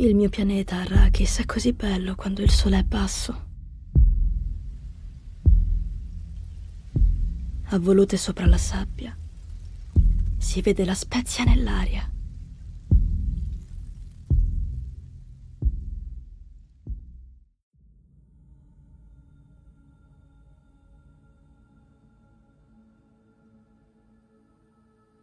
Il mio pianeta Arrakis è così bello quando il sole è basso. A volute sopra la sabbia si vede la spezia nell'aria.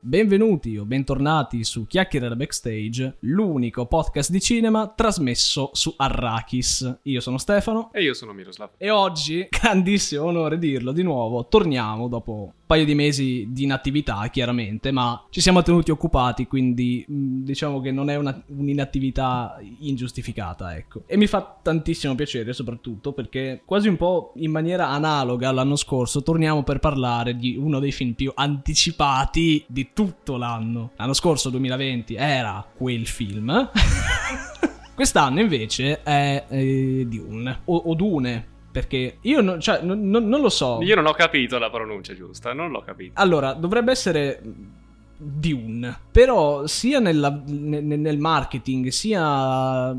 Benvenuti o bentornati su Chiacchiere da Backstage, l'unico podcast di cinema trasmesso su Arrakis. Io sono Stefano E io sono Miroslav. e oggi, grandissimo onore dirlo di nuovo, torniamo dopo un paio di mesi di inattività, chiaramente, ma ci siamo tenuti occupati, quindi mh, diciamo che non è una- un'inattività ingiustificata, ecco. E mi fa tantissimo piacere, soprattutto perché quasi un po' in maniera analoga all'anno scorso torniamo per parlare di uno dei film più anticipati di tutto l'anno. L'anno scorso, 2020, era quel film. Quest'anno invece è eh, Dune o, o Dune. Perché io non, cioè, non- non- lo so. Io non ho capito la pronuncia giusta, non l'ho capito. Allora, dovrebbe essere Dune, però sia nella- ne- ne- nel marketing, sia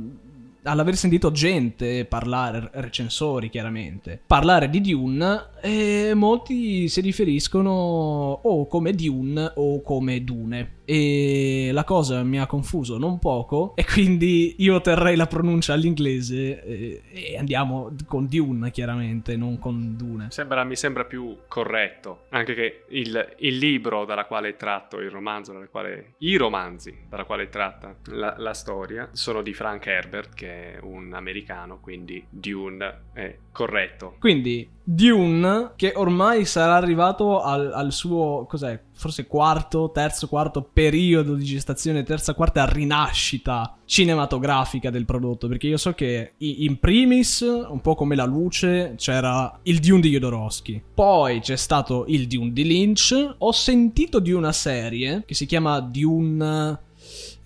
all'aver sentito gente parlare, recensori chiaramente, parlare di Dune, e molti si riferiscono o come Dune o come Dune. E la cosa mi ha confuso non poco, e quindi io terrei la pronuncia all'inglese e, e andiamo con Dune chiaramente, non con Dune. Sembra- mi sembra più corretto, anche che il, il libro dalla quale è tratto il romanzo, dalla quale, i romanzi dalla quale è tratta la, la storia, sono di Frank Herbert, che è un americano, quindi Dune è corretto. Quindi Dune, che ormai sarà arrivato al, al suo, cos'è, forse quarto, terzo, quarto periodo di gestazione, terza, quarta rinascita cinematografica del prodotto, perché io so che in primis, un po' come la luce, c'era il Dune di Jodorowsky, poi c'è stato il Dune di Lynch, ho sentito di una serie che si chiama Dune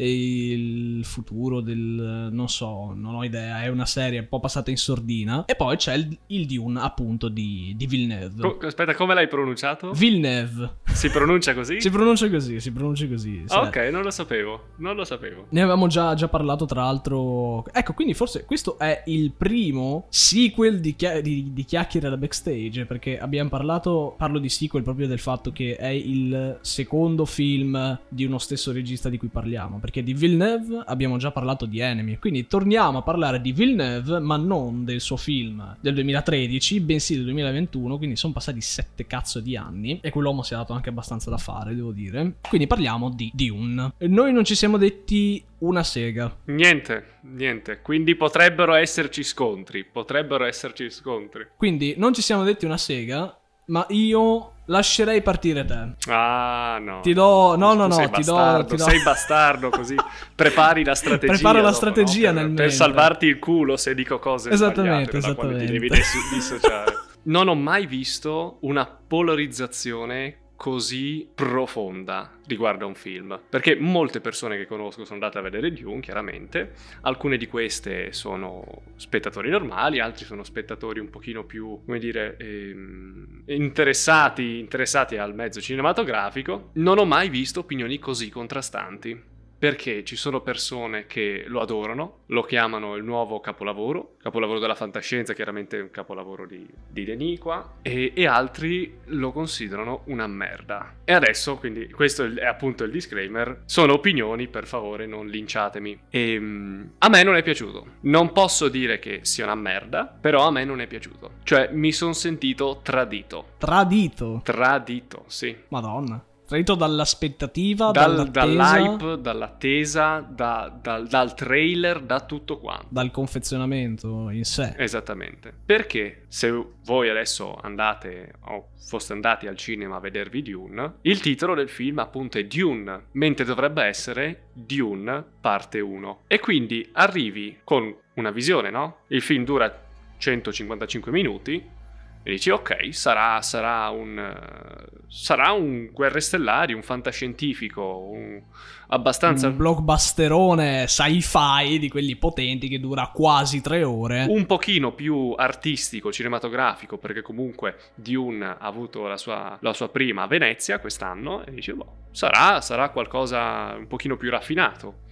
il futuro del non so, non ho idea, è una serie un po' passata in sordina. E poi c'è il, il Dune, appunto, di, di Villeneuve. Co- aspetta, come l'hai pronunciato? Villeneuve. si pronuncia così? Si pronuncia così, si pronuncia così. sì. Ok, non lo sapevo, non lo sapevo. Ne avevamo già, già parlato, tra l'altro. Ecco, quindi forse questo è il primo sequel di, chia- di, di chiacchiere da backstage. Perché abbiamo parlato. Parlo di sequel proprio del fatto che è il secondo film di uno stesso regista di cui parliamo. Perché di Villeneuve abbiamo già parlato di Enemy. Quindi torniamo a parlare di Villeneuve, ma non del suo film del 2013, bensì del 2021. Quindi sono passati sette cazzo di anni. E quell'uomo si è dato anche abbastanza da fare, devo dire. Quindi parliamo di Dune. Noi non ci siamo detti una sega. Niente, niente, quindi potrebbero esserci scontri, potrebbero esserci scontri. Quindi non ci siamo detti una sega, ma io lascerei partire te. Ah, no. Ti do- no, no, no, sei ti do- bastardo, ti do- sei bastardo così prepari la strategia. Preparo la dopo, strategia no? nel per, per salvarti il culo se dico cose Esattamente, quale ti devi esattamente. dis- dissociare. Non ho mai visto una polarizzazione così profonda riguardo a un film. Perché molte persone che conosco sono andate a vedere Dune chiaramente. Alcune di queste sono spettatori normali altri sono spettatori un pochino più come dire ehm, interessati interessati al mezzo cinematografico. Non ho mai visto opinioni così contrastanti perché ci sono persone che lo adorano, lo chiamano il nuovo capolavoro, capolavoro della fantascienza, chiaramente un capolavoro di, di Deniqua, e, e altri lo considerano una merda. E adesso, quindi, questo è, appunto il disclaimer, sono opinioni, per favore non linciatemi. E, mm, a me non è piaciuto. Non posso dire che sia una merda, però a me non è piaciuto. Cioè, mi sono sentito tradito. Tradito. Tradito, sì. Madonna. Tradito dall'aspettativa, Dal- dall'attesa, dall'hype, dall'attesa, da- dal, dal trailer, da tutto quanto. dal confezionamento in sé. Esattamente. Perché se voi adesso andate o foste andati al cinema a vedervi Dune, il titolo del film appunto è Dune, mentre dovrebbe essere Dune parte 1. E quindi arrivi con una visione, no? Il film dura 155 minuti e dici ok, sarà, sarà un sarà un Guerre Stellari, un fantascientifico, un abbastanza Un blockbusterone sci-fi di quelli potenti che dura quasi tre ore. un pochino più artistico, cinematografico, perché comunque Dune ha avuto la sua, la sua prima a Venezia quest'anno e dice, boh, sarà, sarà qualcosa un pochino più raffinato.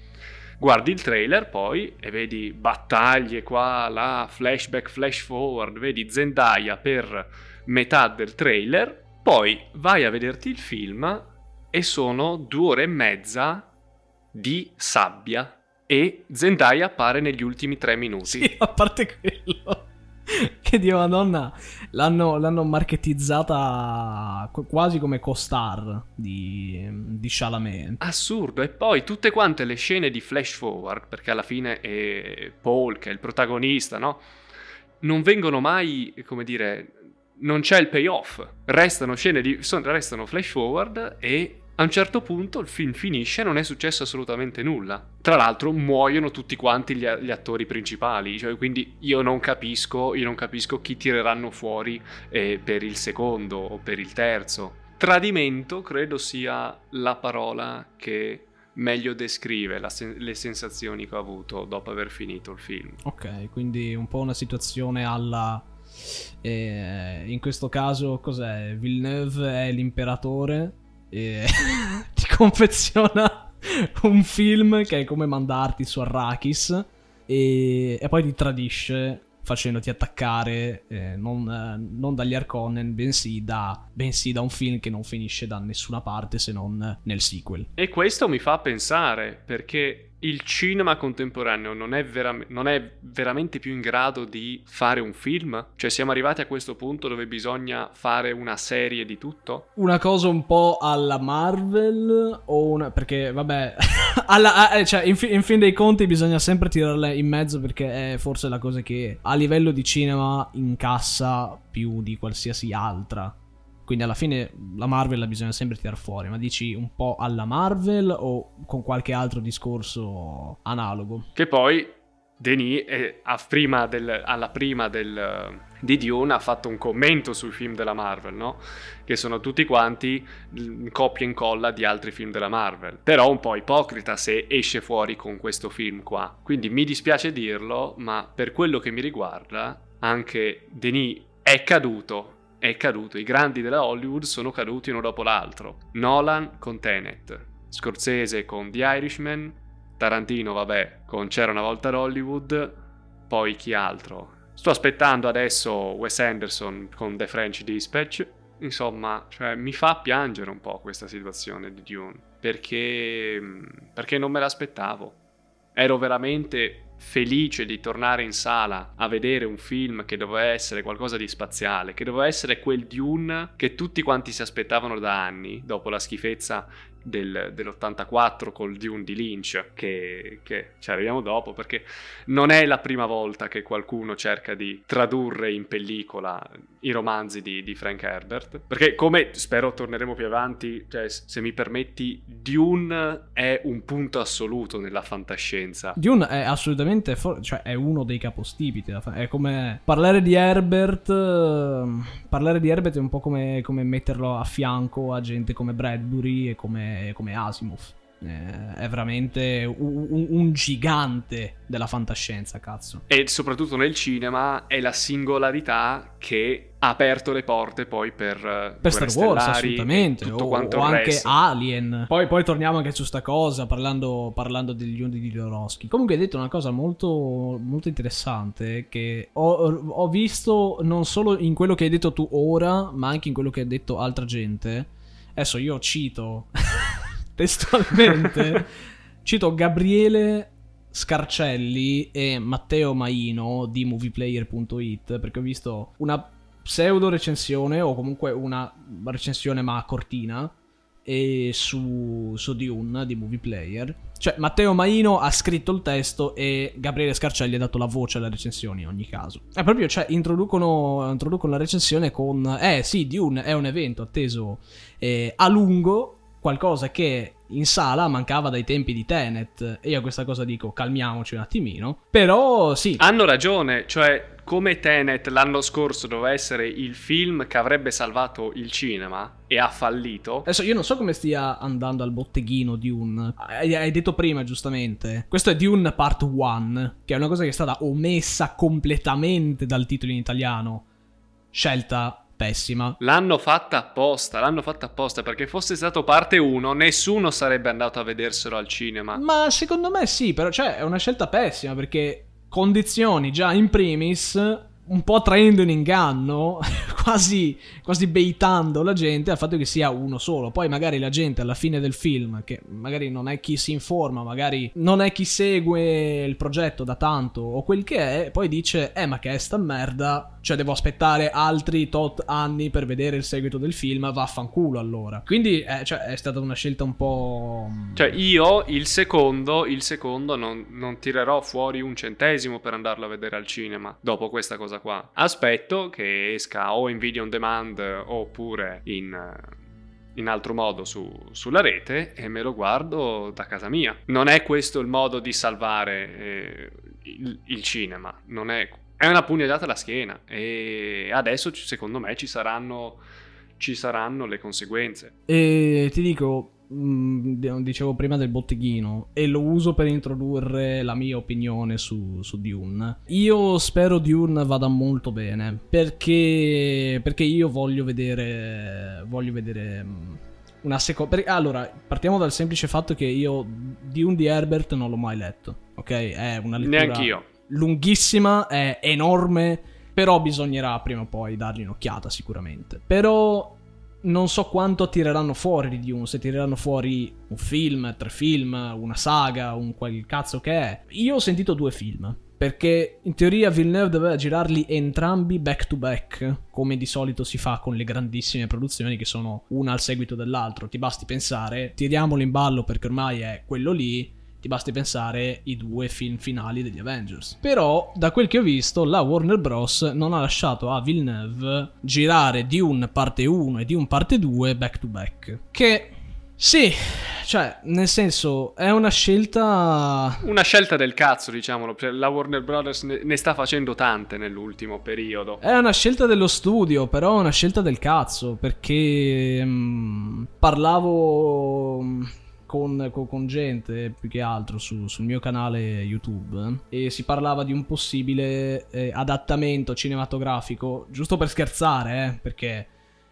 Guardi il trailer poi e vedi battaglie qua, là, flashback, flash forward, vedi Zendaya per metà del trailer, poi vai a vederti il film e sono due ore e mezza di sabbia e Zendaya appare negli ultimi tre minuti. Sì, a parte quello. Che Dio madonna, l'hanno, l'hanno marketizzata quasi come co-star di, di Chalamet. Assurdo, e poi tutte quante le scene di flash forward, perché alla fine è Paul che è il protagonista, no? Non vengono mai, come dire, non c'è il payoff. Restano scene di. restano flash forward e a un certo punto il film finisce e non è successo assolutamente nulla. Tra l'altro muoiono tutti quanti gli, gli attori principali, cioè, quindi io non capisco, io non capisco chi tireranno fuori eh, per il secondo o per il terzo. Tradimento credo sia la parola che meglio descrive sen- le sensazioni che ho avuto dopo aver finito il film. Ok, quindi un po' una situazione alla... Eh, in questo caso cos'è? Villeneuve è l'imperatore e ti confeziona un film che è come mandarti su Arrakis e, e poi ti tradisce facendoti attaccare eh, non, eh, non, dagli Arconnen, bensì da, bensì da un film che non finisce da nessuna parte se non nel sequel. E questo mi fa pensare, perché il cinema contemporaneo non è, vera- non è, veramente più in grado di fare un film? Cioè siamo arrivati a questo punto dove bisogna fare una serie di tutto? Una cosa un po' alla Marvel o una... perché vabbè, alla, eh, cioè in, fi- in, fin dei conti bisogna sempre tirarle in mezzo perché è forse la cosa che a livello di cinema incassa più di qualsiasi altra. Quindi alla fine la Marvel la bisogna sempre tirare fuori, ma dici un po' alla Marvel o con qualche altro discorso analogo? Che poi Denis, eh, prima del, alla prima del, di Dune, ha fatto un commento sui film della Marvel, no? Che sono tutti quanti copia e incolla di altri film della Marvel. Però un po' ipocrita se esce fuori con questo film qua. Quindi mi dispiace dirlo, ma per quello che mi riguarda, anche Denis è caduto è caduto. I grandi della Hollywood sono caduti uno dopo l'altro. Nolan con Tenet, Scorsese con The Irishman, Tarantino, vabbè, con C'era una volta Hollywood, poi chi altro? Sto aspettando adesso Wes Anderson con The French Dispatch. Insomma, cioè, mi fa piangere un po' questa situazione di Dune, perché, perché non me l'aspettavo. Ero veramente felice di tornare in sala a vedere un film che doveva essere qualcosa di spaziale, che doveva essere quel Dune che tutti quanti si aspettavano da anni, dopo la schifezza del, dell'84 col Dune di Lynch, che, che, ci arriviamo dopo, perché non è la prima volta che qualcuno cerca di tradurre in pellicola i romanzi di, di Frank Herbert, perché come spero torneremo più avanti, cioè, se mi permetti, Dune è un punto assoluto nella fantascienza. Dune è assolutamente, for- cioè è uno dei capostipiti, è come parlare di Herbert, ehm, parlare di Herbert è un po' come, come metterlo a fianco a gente come Bradbury e come come, Asimov. Eh, è veramente un, un, gigante della fantascienza, cazzo. E soprattutto nel cinema è la singolarità che ha aperto le porte poi per, per Star Wars, assolutamente. Tutto o, quanto o anche resto. Alien. Poi, poi, torniamo anche su sta cosa, parlando, parlando degli undi di Loroschi. Comunque hai detto una cosa molto, molto interessante che ho, ho visto non solo in quello che hai detto tu ora, ma anche in quello che ha detto altra gente Adesso io cito testualmente, cito Gabriele Scarcelli e Matteo Maino di movieplayer.it perché ho visto una pseudo recensione o comunque una recensione ma cortina e su, su Dune di Movie Player. Cioè, Matteo Maino ha scritto il testo e Gabriele Scarcelli ha dato la voce alle recensioni in ogni caso. È proprio, cioè, introducono, introducono la recensione con... Eh sì, Dune è un evento atteso eh, a lungo, qualcosa che in sala mancava dai tempi di Tenet. E io a questa cosa dico, calmiamoci un attimino. Però sì. Hanno ragione, cioè come Tenet l'anno scorso doveva essere il film che avrebbe salvato il cinema e ha fallito. Adesso io non so come stia andando al botteghino Dune. Hai, hai detto prima, giustamente. Questo è Dune Part 1, che è una cosa che è stata omessa completamente dal titolo in italiano. Scelta pessima. L'hanno fatta apposta, l'hanno fatta apposta perché fosse stato parte 1 nessuno sarebbe andato a vederselo al cinema. Ma secondo me sì, però cioè, è una scelta pessima perché condizioni già in primis un po' traendo in inganno, quasi, quasi baitando la gente al fatto che sia uno solo. Poi magari la gente alla fine del film, che magari non è chi si informa, magari non è chi segue il progetto da tanto o quel che è, poi dice, eh ma che è sta merda, cioè devo aspettare altri tot anni per vedere il seguito del film, vaffanculo allora. Quindi eh, cioè, è stata una scelta un po'... Cioè io il secondo, il secondo non, non tirerò fuori un centesimo per andarlo a vedere al cinema dopo questa cosa qua. Aspetto che esca o in video on demand oppure in, in altro modo su, sulla rete e me lo guardo da casa mia. Non è questo il modo di salvare eh, il, il, cinema, non è, è una pugnalata alla schiena e adesso secondo me ci saranno, ci saranno le conseguenze. E ti dico, Mm, dicevo prima del botteghino e lo uso per introdurre la mia opinione su, su, Dune. Io spero Dune vada molto bene perché, perché io voglio vedere voglio vedere mm, una seconda allora partiamo dal semplice fatto che io Dune di Herbert non l'ho mai letto ok è una lettura Neanch'io. lunghissima è enorme però bisognerà prima o poi dargli un'occhiata sicuramente però non so quanto tireranno fuori di Dune, se tireranno fuori un film, tre film, una saga, un quel cazzo che è. Io ho sentito due film. Perché in teoria Villeneuve doveva girarli entrambi back to back, come di solito si fa con le grandissime produzioni che sono una al seguito dell'altro. Ti basti pensare, tiriamolo in ballo perché ormai è quello lì, ti basti pensare i due film finali degli Avengers. Però, da quel che ho visto, la Warner Bros. non ha lasciato a Villeneuve girare di un parte 1 e di un parte 2 back to back. Che sì, cioè, nel senso, è una scelta. Una scelta del cazzo, diciamolo. Cioè, la Warner Bros. ne sta facendo tante nell'ultimo periodo. È una scelta dello studio, però è una scelta del cazzo. Perché. Mh, mm, parlavo con, con, con, gente più che altro su, sul mio canale YouTube e si parlava di un possibile eh, adattamento cinematografico, giusto per scherzare, eh, perché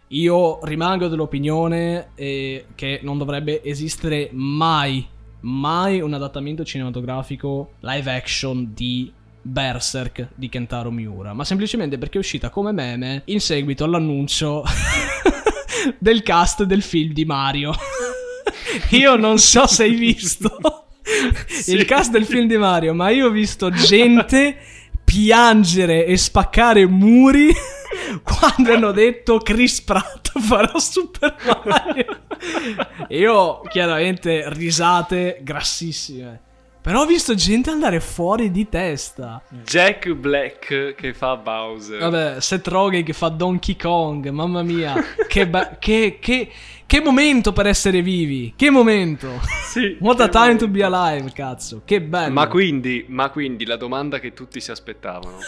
io rimango dell'opinione eh, che non dovrebbe esistere mai, mai un adattamento cinematografico live action di Berserk di Kentaro Miura, ma semplicemente perché è uscita come meme in seguito all'annuncio del cast del film di Mario. io non so se hai visto sì. il cast del film di Mario, ma io ho visto gente piangere e spaccare muri quando hanno detto Chris Pratt farà Super Mario. io chiaramente risate grassissime. Però ho visto gente andare fuori di testa. Jack Black che fa Bowser. Vabbè, Seth Rogen che fa Donkey Kong. Mamma mia. che, be- che, che, che, momento per essere vivi. Che momento. Sì. What a time momento. to be alive, cazzo. Che bello. Ma quindi, ma quindi la domanda che tutti si aspettavano.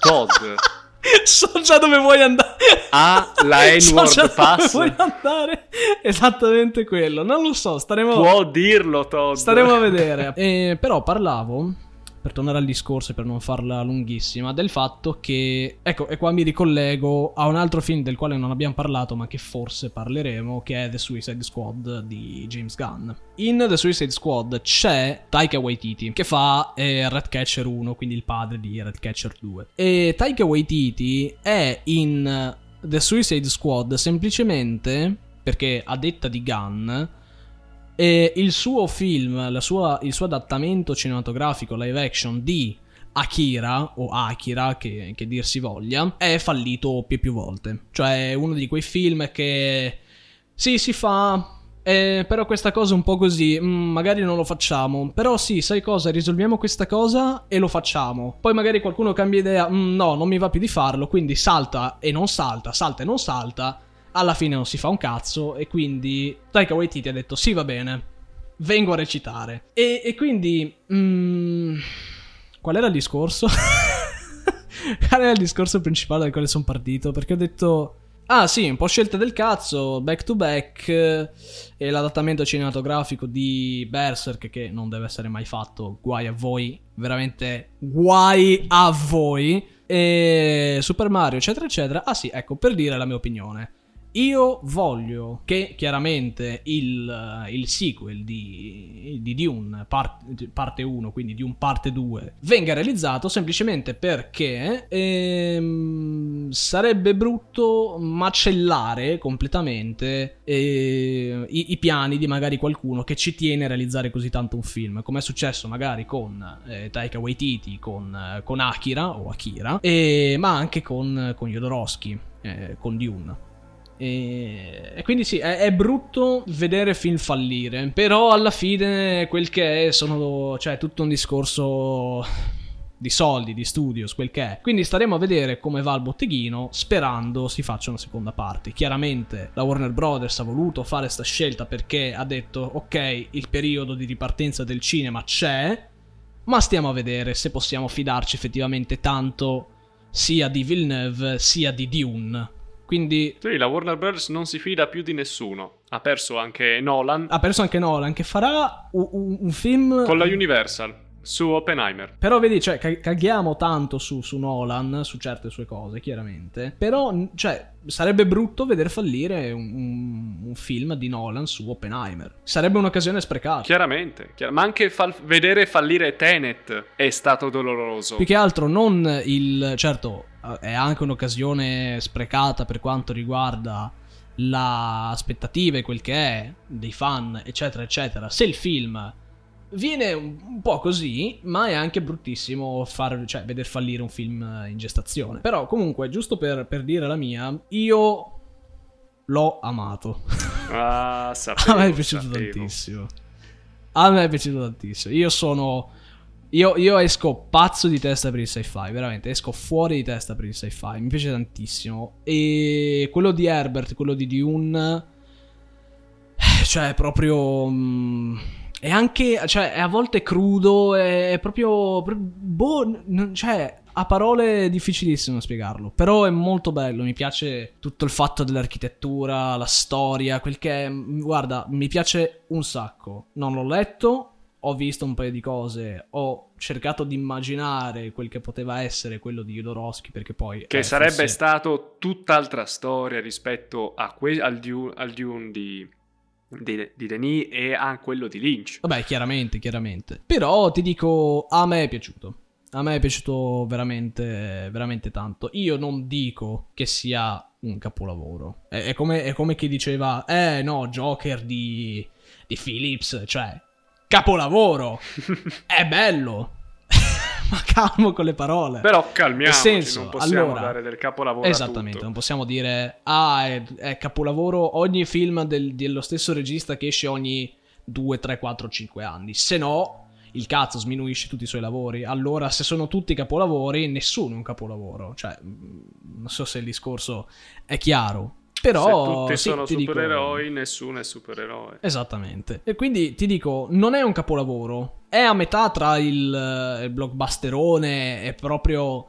Todd. so già dove vuoi andare. Ha la N-word so pass. Dove vuoi andare? Esattamente quello. Non lo so, staremo Può dirlo Todd. Staremo a vedere. Eh, però parlavo per tornare al discorso e per non farla lunghissima, del fatto che, ecco, e qua mi ricollego a un altro film del quale non abbiamo parlato, ma che forse parleremo, che è The Suicide Squad di James Gunn. In The Suicide Squad c'è Taika Waititi, che fa eh, Redcatcher 1, quindi il padre di Redcatcher 2. E Taika Waititi è in The Suicide Squad semplicemente perché, a detta di Gunn, e il suo film, sua, il suo adattamento cinematografico live action di Akira o Akira, che, che dir si voglia, è fallito più e più volte. Cioè è uno di quei film che sì, si fa, eh, però questa cosa è un po' così, mm, magari non lo facciamo. Però sì, sai cosa? Risolviamo questa cosa e lo facciamo. Poi magari qualcuno cambia idea, mm, no, non mi va più di farlo, quindi salta e non salta, salta e non salta alla fine non si fa un cazzo e quindi Taika Waititi ha detto sì va bene, vengo a recitare. E, e quindi... Mm, qual era il discorso? qual era il discorso principale dal quale sono partito? Perché ho detto... Ah sì, un po' scelta del cazzo, back to back e l'adattamento cinematografico di Berserk che non deve essere mai fatto, guai a voi, veramente guai a voi E Super Mario, eccetera, eccetera. Ah sì, ecco, per dire la mia opinione. Io voglio che chiaramente il, il sequel di, di Dune part, parte 1, quindi Dune parte 2, venga realizzato semplicemente perché ehm, sarebbe brutto macellare completamente eh, i, i, piani di magari qualcuno che ci tiene a realizzare così tanto un film, come è successo magari con eh, Taika Waititi, con, con Akira o Akira, e, ma anche con, con Jodorowsky, eh, con Dune. E, e, quindi sì, è, è, brutto vedere film fallire. Però alla fine quel che è sono. cioè, tutto un discorso di soldi, di studios, quel che è. Quindi staremo a vedere come va il botteghino, sperando si faccia una seconda parte. Chiaramente la Warner Brothers ha voluto fare questa scelta perché ha detto: ok, il periodo di ripartenza del cinema c'è. Ma stiamo a vedere se possiamo fidarci effettivamente tanto sia di Villeneuve sia di Dune quindi... Sì, la Warner Bros. non si fida più di nessuno. Ha perso anche Nolan. Ha perso anche Nolan, che farà un, un, film... Con la Universal su Oppenheimer. Però vedi, cioè, caghiamo tanto su, su, Nolan, su certe sue cose, chiaramente. Però, cioè, sarebbe brutto vedere fallire un, un, un film di Nolan su Oppenheimer. Sarebbe un'occasione sprecata. Chiaramente, chiar- ma anche fal- vedere fallire Tenet è stato doloroso. Più che altro non il... Certo, è anche un'occasione sprecata per quanto riguarda l'aspettativa e quel che è dei fan, eccetera, eccetera. Se il film viene un po' così, ma è anche bruttissimo far, cioè, veder fallire un film in gestazione. Però, comunque, giusto per, per dire la mia, io l'ho amato. Ah, sapevo, A me è piaciuto sapevo. tantissimo. A me è piaciuto tantissimo. Io sono. Io, io, esco pazzo di testa per il sci-fi, veramente, esco fuori di testa per il sci-fi, mi piace tantissimo. E quello di Herbert, quello di Dune, cioè proprio... Mm, è anche, cioè, è a volte crudo, è proprio... Boh, cioè, a parole è difficilissimo spiegarlo, però è molto bello, mi piace tutto il fatto dell'architettura, la storia, quel che è... Guarda, mi piace un sacco. Non l'ho letto, ho visto un paio di cose, ho cercato di immaginare quel che poteva essere quello di Jodorowsky perché poi... Che eh, sarebbe forse... stato tutt'altra storia rispetto que- al, Dune, al Dune di, di, di, Denis e a quello di Lynch. Vabbè, chiaramente, chiaramente. Però ti dico, a me è piaciuto. A me è piaciuto veramente, veramente tanto. Io non dico che sia un capolavoro. È, è, come, è come chi diceva, eh no, Joker di, di Phillips, cioè capolavoro. è bello. Ma calmo con le parole. Però calmiamoci, senso, non possiamo allora, dare del capolavoro Esattamente, non possiamo dire ah, è, è capolavoro ogni film del, dello stesso regista che esce ogni 2, 3, 4, 5 anni. Se no, il cazzo sminuisce tutti i suoi lavori. Allora, se sono tutti capolavori, nessuno è un capolavoro. Cioè, non so se il discorso è chiaro. Però, se tutti sì, sono supereroi, dico... nessuno è supereroe. Esattamente. E quindi ti dico, non è un capolavoro. È a metà tra il, il blockbusterone e proprio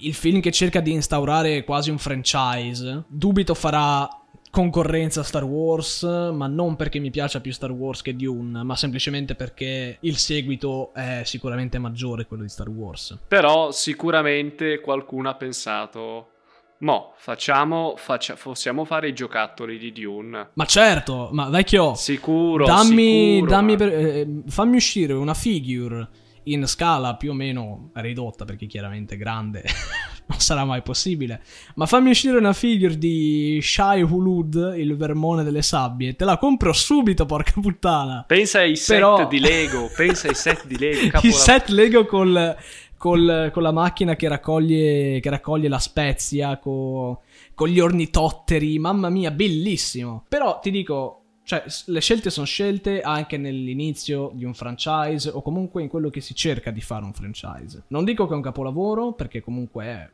il film che cerca di instaurare quasi un franchise. Dubito farà concorrenza a Star Wars, ma non perché mi piaccia più Star Wars che Dune, ma semplicemente perché il seguito è sicuramente maggiore quello di Star Wars. Però sicuramente qualcuno ha pensato Mo, facciamo, faccia, possiamo fare i giocattoli di Dune. Ma certo, ma vecchio. Sicuro, dammi, sicuro, dammi per, eh, fammi uscire una figure in scala più o meno ridotta, perché chiaramente grande non sarà mai possibile. Ma fammi uscire una figure di Shai Hulud, il vermone delle sabbie. Te la compro subito, porca puttana. Pensa ai set Però... di Lego. pensa ai set di Lego. I capolavoro. set Lego col col, con la macchina che raccoglie, che raccoglie la spezia, co, con gli ornitotteri, mamma mia, bellissimo. Però ti dico, cioè, le scelte sono scelte anche nell'inizio di un franchise o comunque in quello che si cerca di fare un franchise. Non dico che è un capolavoro, perché comunque è...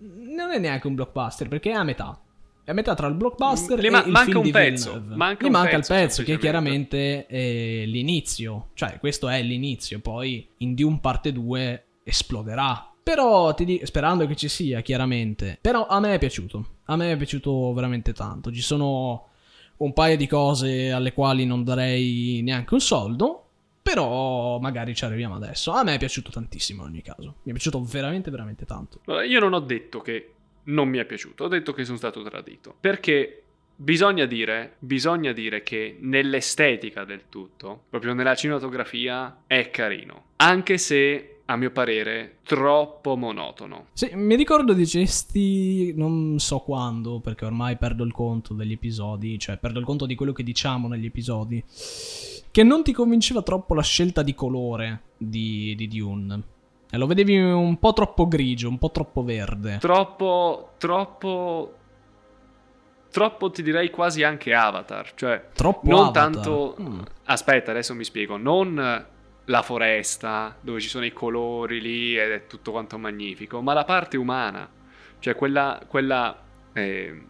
Non è neanche un blockbuster, perché è a metà. È a metà tra il blockbuster Gli e ma- il manca film un pezzo, manca Gli un manca pezzo, il pezzo, che chiaramente è l'inizio. Cioè, questo è l'inizio. Poi in Dune parte 2 esploderà. Però ti dico, sperando che ci sia, chiaramente. Però a me è piaciuto. A me è piaciuto veramente tanto. Ci sono un paio di cose alle quali non darei neanche un soldo. Però magari ci arriviamo adesso. A me è piaciuto tantissimo in ogni caso. Mi è piaciuto veramente, veramente tanto. Io non ho detto che non mi è piaciuto, ho detto che sono stato tradito. Perché bisogna dire, bisogna dire che nell'estetica del tutto, proprio nella cinematografia, è carino. Anche se a mio parere, troppo monotono. Sì, mi ricordo di gesti, non so quando, perché ormai perdo il conto degli episodi, cioè perdo il conto di quello che diciamo negli episodi, che non ti convinceva troppo la scelta di colore di, di Dune. E lo vedevi un po' troppo grigio, un po' troppo verde. Troppo, troppo troppo ti direi quasi anche Avatar, cioè troppo non Avatar. tanto mm. Aspetta, adesso mi spiego, non la foresta dove ci sono i colori lì ed è tutto quanto magnifico, ma la parte umana, cioè quella, quella eh,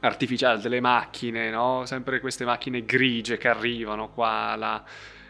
artificiale delle macchine, no? Sempre queste macchine grigie che arrivano qua, là,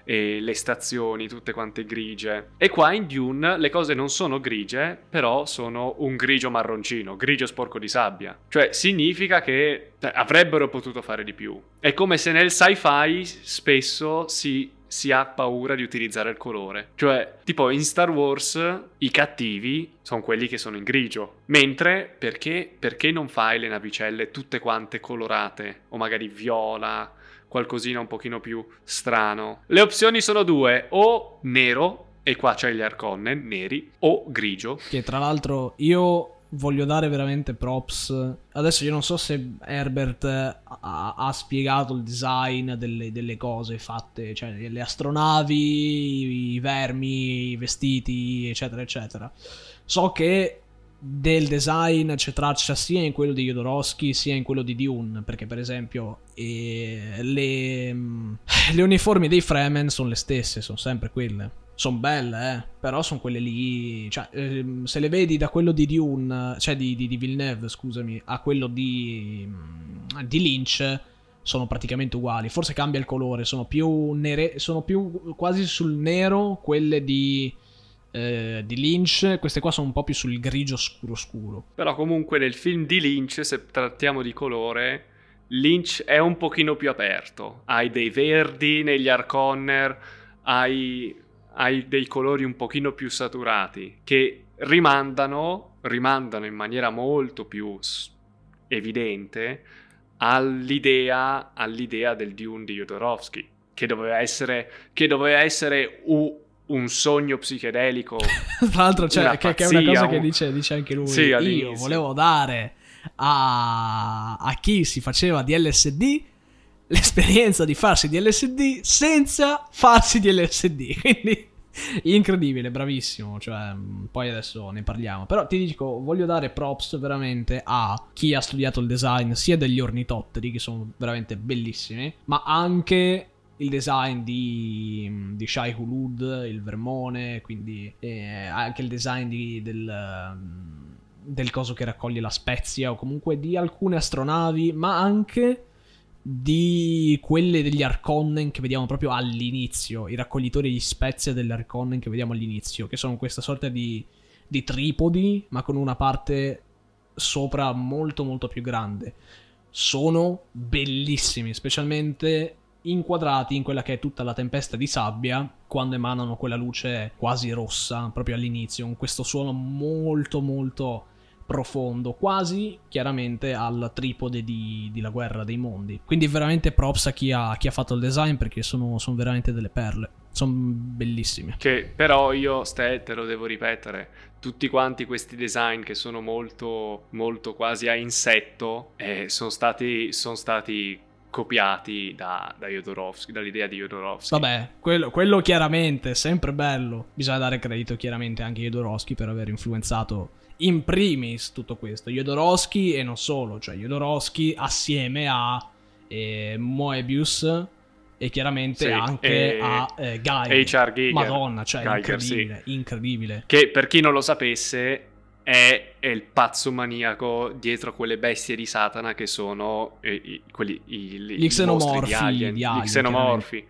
e le stazioni tutte quante grigie. E qua in Dune le cose non sono grigie, però sono un grigio marroncino, grigio sporco di sabbia. Cioè significa che cioè, avrebbero potuto fare di più. È come se nel sci-fi spesso si si ha paura di utilizzare il colore. Cioè, tipo in Star Wars i cattivi sono quelli che sono in grigio. Mentre perché, perché non fai le navicelle tutte quante colorate? O magari viola, qualcosina un pochino più strano. Le opzioni sono due, o nero, e qua c'è gli Arconnen, neri, o grigio. Che tra l'altro io voglio dare veramente props. Adesso io non so se Herbert ha, ha spiegato il design delle, delle, cose fatte, cioè le astronavi, i vermi, i vestiti, eccetera, eccetera. So che del design c'è traccia sia in quello di Jodorowsky sia in quello di Dune perché per esempio eh, le, le uniformi dei Fremen sono le stesse sono sempre quelle sono belle, eh. Però sono quelle lì. Cioè, ehm, se le vedi da quello di Dune, cioè di, di, di Villeneuve, scusami, a quello di, mm, di Lynch, sono praticamente uguali. Forse cambia il colore, sono più nere. Sono più quasi sul nero quelle di. Eh, di Lynch, queste qua sono un po' più sul grigio scuro scuro. Però comunque nel film di Lynch, se trattiamo di colore, Lynch è un pochino più aperto. Hai dei verdi negli Arconner, hai hai dei colori un pochino più saturati che rimandano, rimandano in maniera molto più evidente all'idea, all'idea del Dune di Jodorowsky, che doveva essere, che doveva essere u, un sogno psichedelico. Tra l'altro, cioè, che, che, è una cosa un... che dice, dice anche lui. Sì, Io volevo dare a, a chi si faceva di LSD l'esperienza di farsi di LSD senza farsi di LSD. Quindi incredibile, bravissimo. Cioè, poi adesso ne parliamo. Però ti dico, voglio dare props veramente a chi ha studiato il design sia degli ornitotteri, che sono veramente bellissimi, ma anche il design di, di Shai Hulud, il vermone, quindi eh, anche il design di, del, del coso che raccoglie la spezia o comunque di alcune astronavi, ma anche di quelle degli Arconnen che vediamo proprio all'inizio, i raccoglitori di spezie degli Arconnen che vediamo all'inizio, che sono questa sorta di, di tripodi, ma con una parte sopra molto molto più grande. Sono bellissimi, specialmente inquadrati in quella che è tutta la tempesta di sabbia, quando emanano quella luce quasi rossa, proprio all'inizio, con questo suono molto molto profondo, quasi chiaramente al tripode di, di La guerra dei mondi. Quindi veramente props a chi ha, chi ha fatto il design perché sono, sono veramente delle perle. Sono bellissime. Che però io, Ste, te lo devo ripetere, tutti quanti questi design che sono molto, molto quasi a insetto, eh, sono stati, sono stati copiati da, da dall'idea di Jodorowsky. Vabbè, quello, quello, chiaramente, sempre bello. Bisogna dare credito chiaramente anche a Jodorowsky per aver influenzato in primis tutto questo. Jodorowsky e non solo, cioè Jodorowsky assieme a eh, Moebius e chiaramente sì, anche e, a eh, Geiger. H.R. Giger. Madonna, cioè Geiger, incredibile, sì. incredibile. Che per chi non lo sapesse è, è, il pazzo maniaco dietro quelle bestie di Satana che sono eh, i, quelli, i, gli xenomorfi di Alien, gli xenomorfi.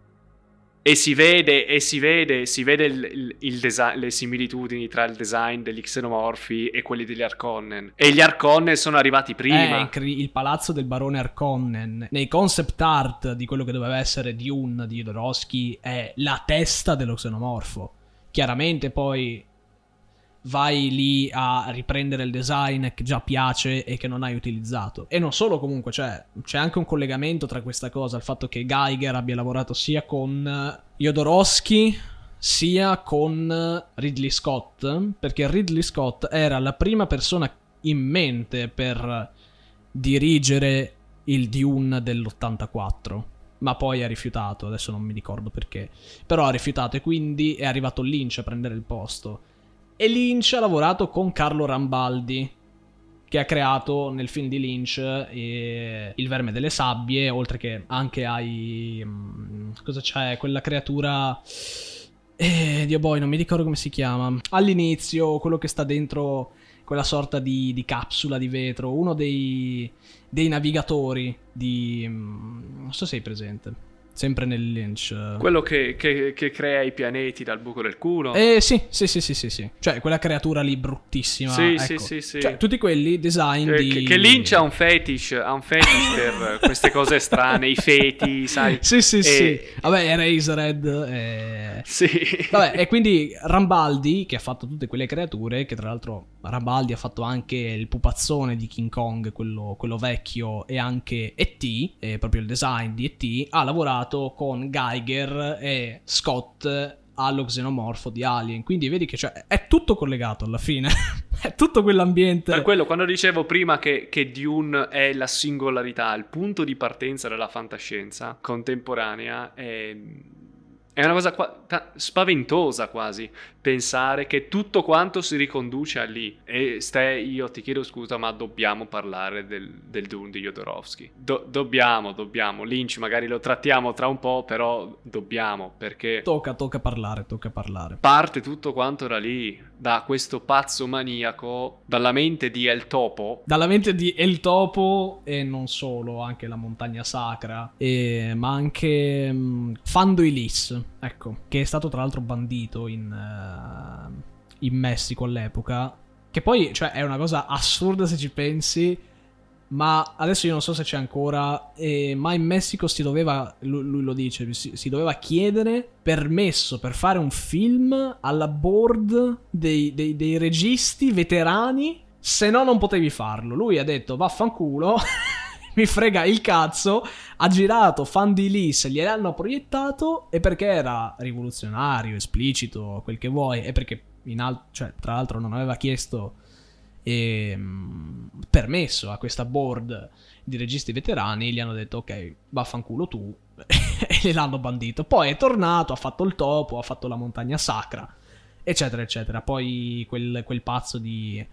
E si vede, e si vede, si vede il, il, il design, le similitudini tra il design degli xenomorfi e quelli degli Arconnen. E gli Arconnen sono arrivati prima. Eh, il palazzo del barone Arconnen. Nei concept art di quello che doveva essere Dune di Jodorowsky è la testa dello xenomorfo. Chiaramente poi vai lì a riprendere il design che già piace e che non hai utilizzato. E non solo comunque, cioè, c'è anche un collegamento tra questa cosa, il fatto che Geiger abbia lavorato sia con Jodorowsky sia con Ridley Scott, perché Ridley Scott era la prima persona in mente per dirigere il Dune dell'84 ma poi ha rifiutato, adesso non mi ricordo perché, però ha rifiutato e quindi è arrivato Lynch a prendere il posto. E Lynch ha lavorato con Carlo Rambaldi, che ha creato nel film di Lynch eh, Il verme delle sabbie, oltre che anche ai... Mm, cosa c'è? Quella creatura... Eh, Dio boy, non mi ricordo come si chiama. All'inizio, quello che sta dentro quella sorta di, di capsula di vetro, uno dei, dei navigatori di... Mm, non so se sei presente. Sempre nel Lynch. Quello che, che, che, crea i pianeti dal buco del culo. Eh sì, sì, sì, sì, sì, sì. Cioè, quella creatura lì bruttissima. Sì, ecco. sì, sì, sì. Cioè, tutti quelli design che, di... Che Lynch ha un fetish, ha un fetish per queste cose strane, i feti, sai. Sì, sì, e... sì. Vabbè, Eraserhead. E... Sì. Vabbè, e quindi Rambaldi, che ha fatto tutte quelle creature, che tra l'altro Rambaldi ha fatto anche il pupazzone di King Kong, quello, quello vecchio, e anche E.T., eh, proprio il design di E.T., ha lavorato con Geiger e Scott allo xenomorfo di Alien. Quindi vedi che cioè, è tutto collegato alla fine. è tutto quell'ambiente. Per quello, quando dicevo prima che, che, Dune è la singolarità, il punto di partenza della fantascienza contemporanea, è, è una cosa qua, spaventosa quasi pensare che tutto quanto si riconduce a lì. E ste, io ti chiedo scusa, ma dobbiamo parlare del, del Dune di Jodorowsky. Do, dobbiamo, dobbiamo. Lynch magari lo trattiamo tra un po', però dobbiamo perché... Tocca, tocca parlare, tocca parlare. Parte tutto quanto da lì, da questo pazzo maniaco, dalla mente di El Topo. Dalla mente di El Topo e non solo, anche la montagna sacra, e, ma anche um, Fando ecco, che è stato tra l'altro bandito in... Uh, in Messico all'epoca. Che poi, cioè, è una cosa assurda se ci pensi. Ma adesso io non so se c'è ancora. Eh, ma in Messico si doveva. Lui, lui lo dice. Si, si, doveva chiedere permesso per fare un film alla board dei, dei, dei registi veterani. Se no, non potevi farlo. Lui ha detto vaffanculo. mi frega il cazzo, ha girato fan di se gliel'hanno proiettato e perché era rivoluzionario, esplicito, quel che vuoi, e perché al- cioè, tra l'altro non aveva chiesto eh, permesso a questa board di registi veterani, gli hanno detto ok, vaffanculo tu, e gliel'hanno bandito. Poi è tornato, ha fatto il topo, ha fatto la montagna sacra, eccetera, eccetera. Poi quel, quel pazzo di,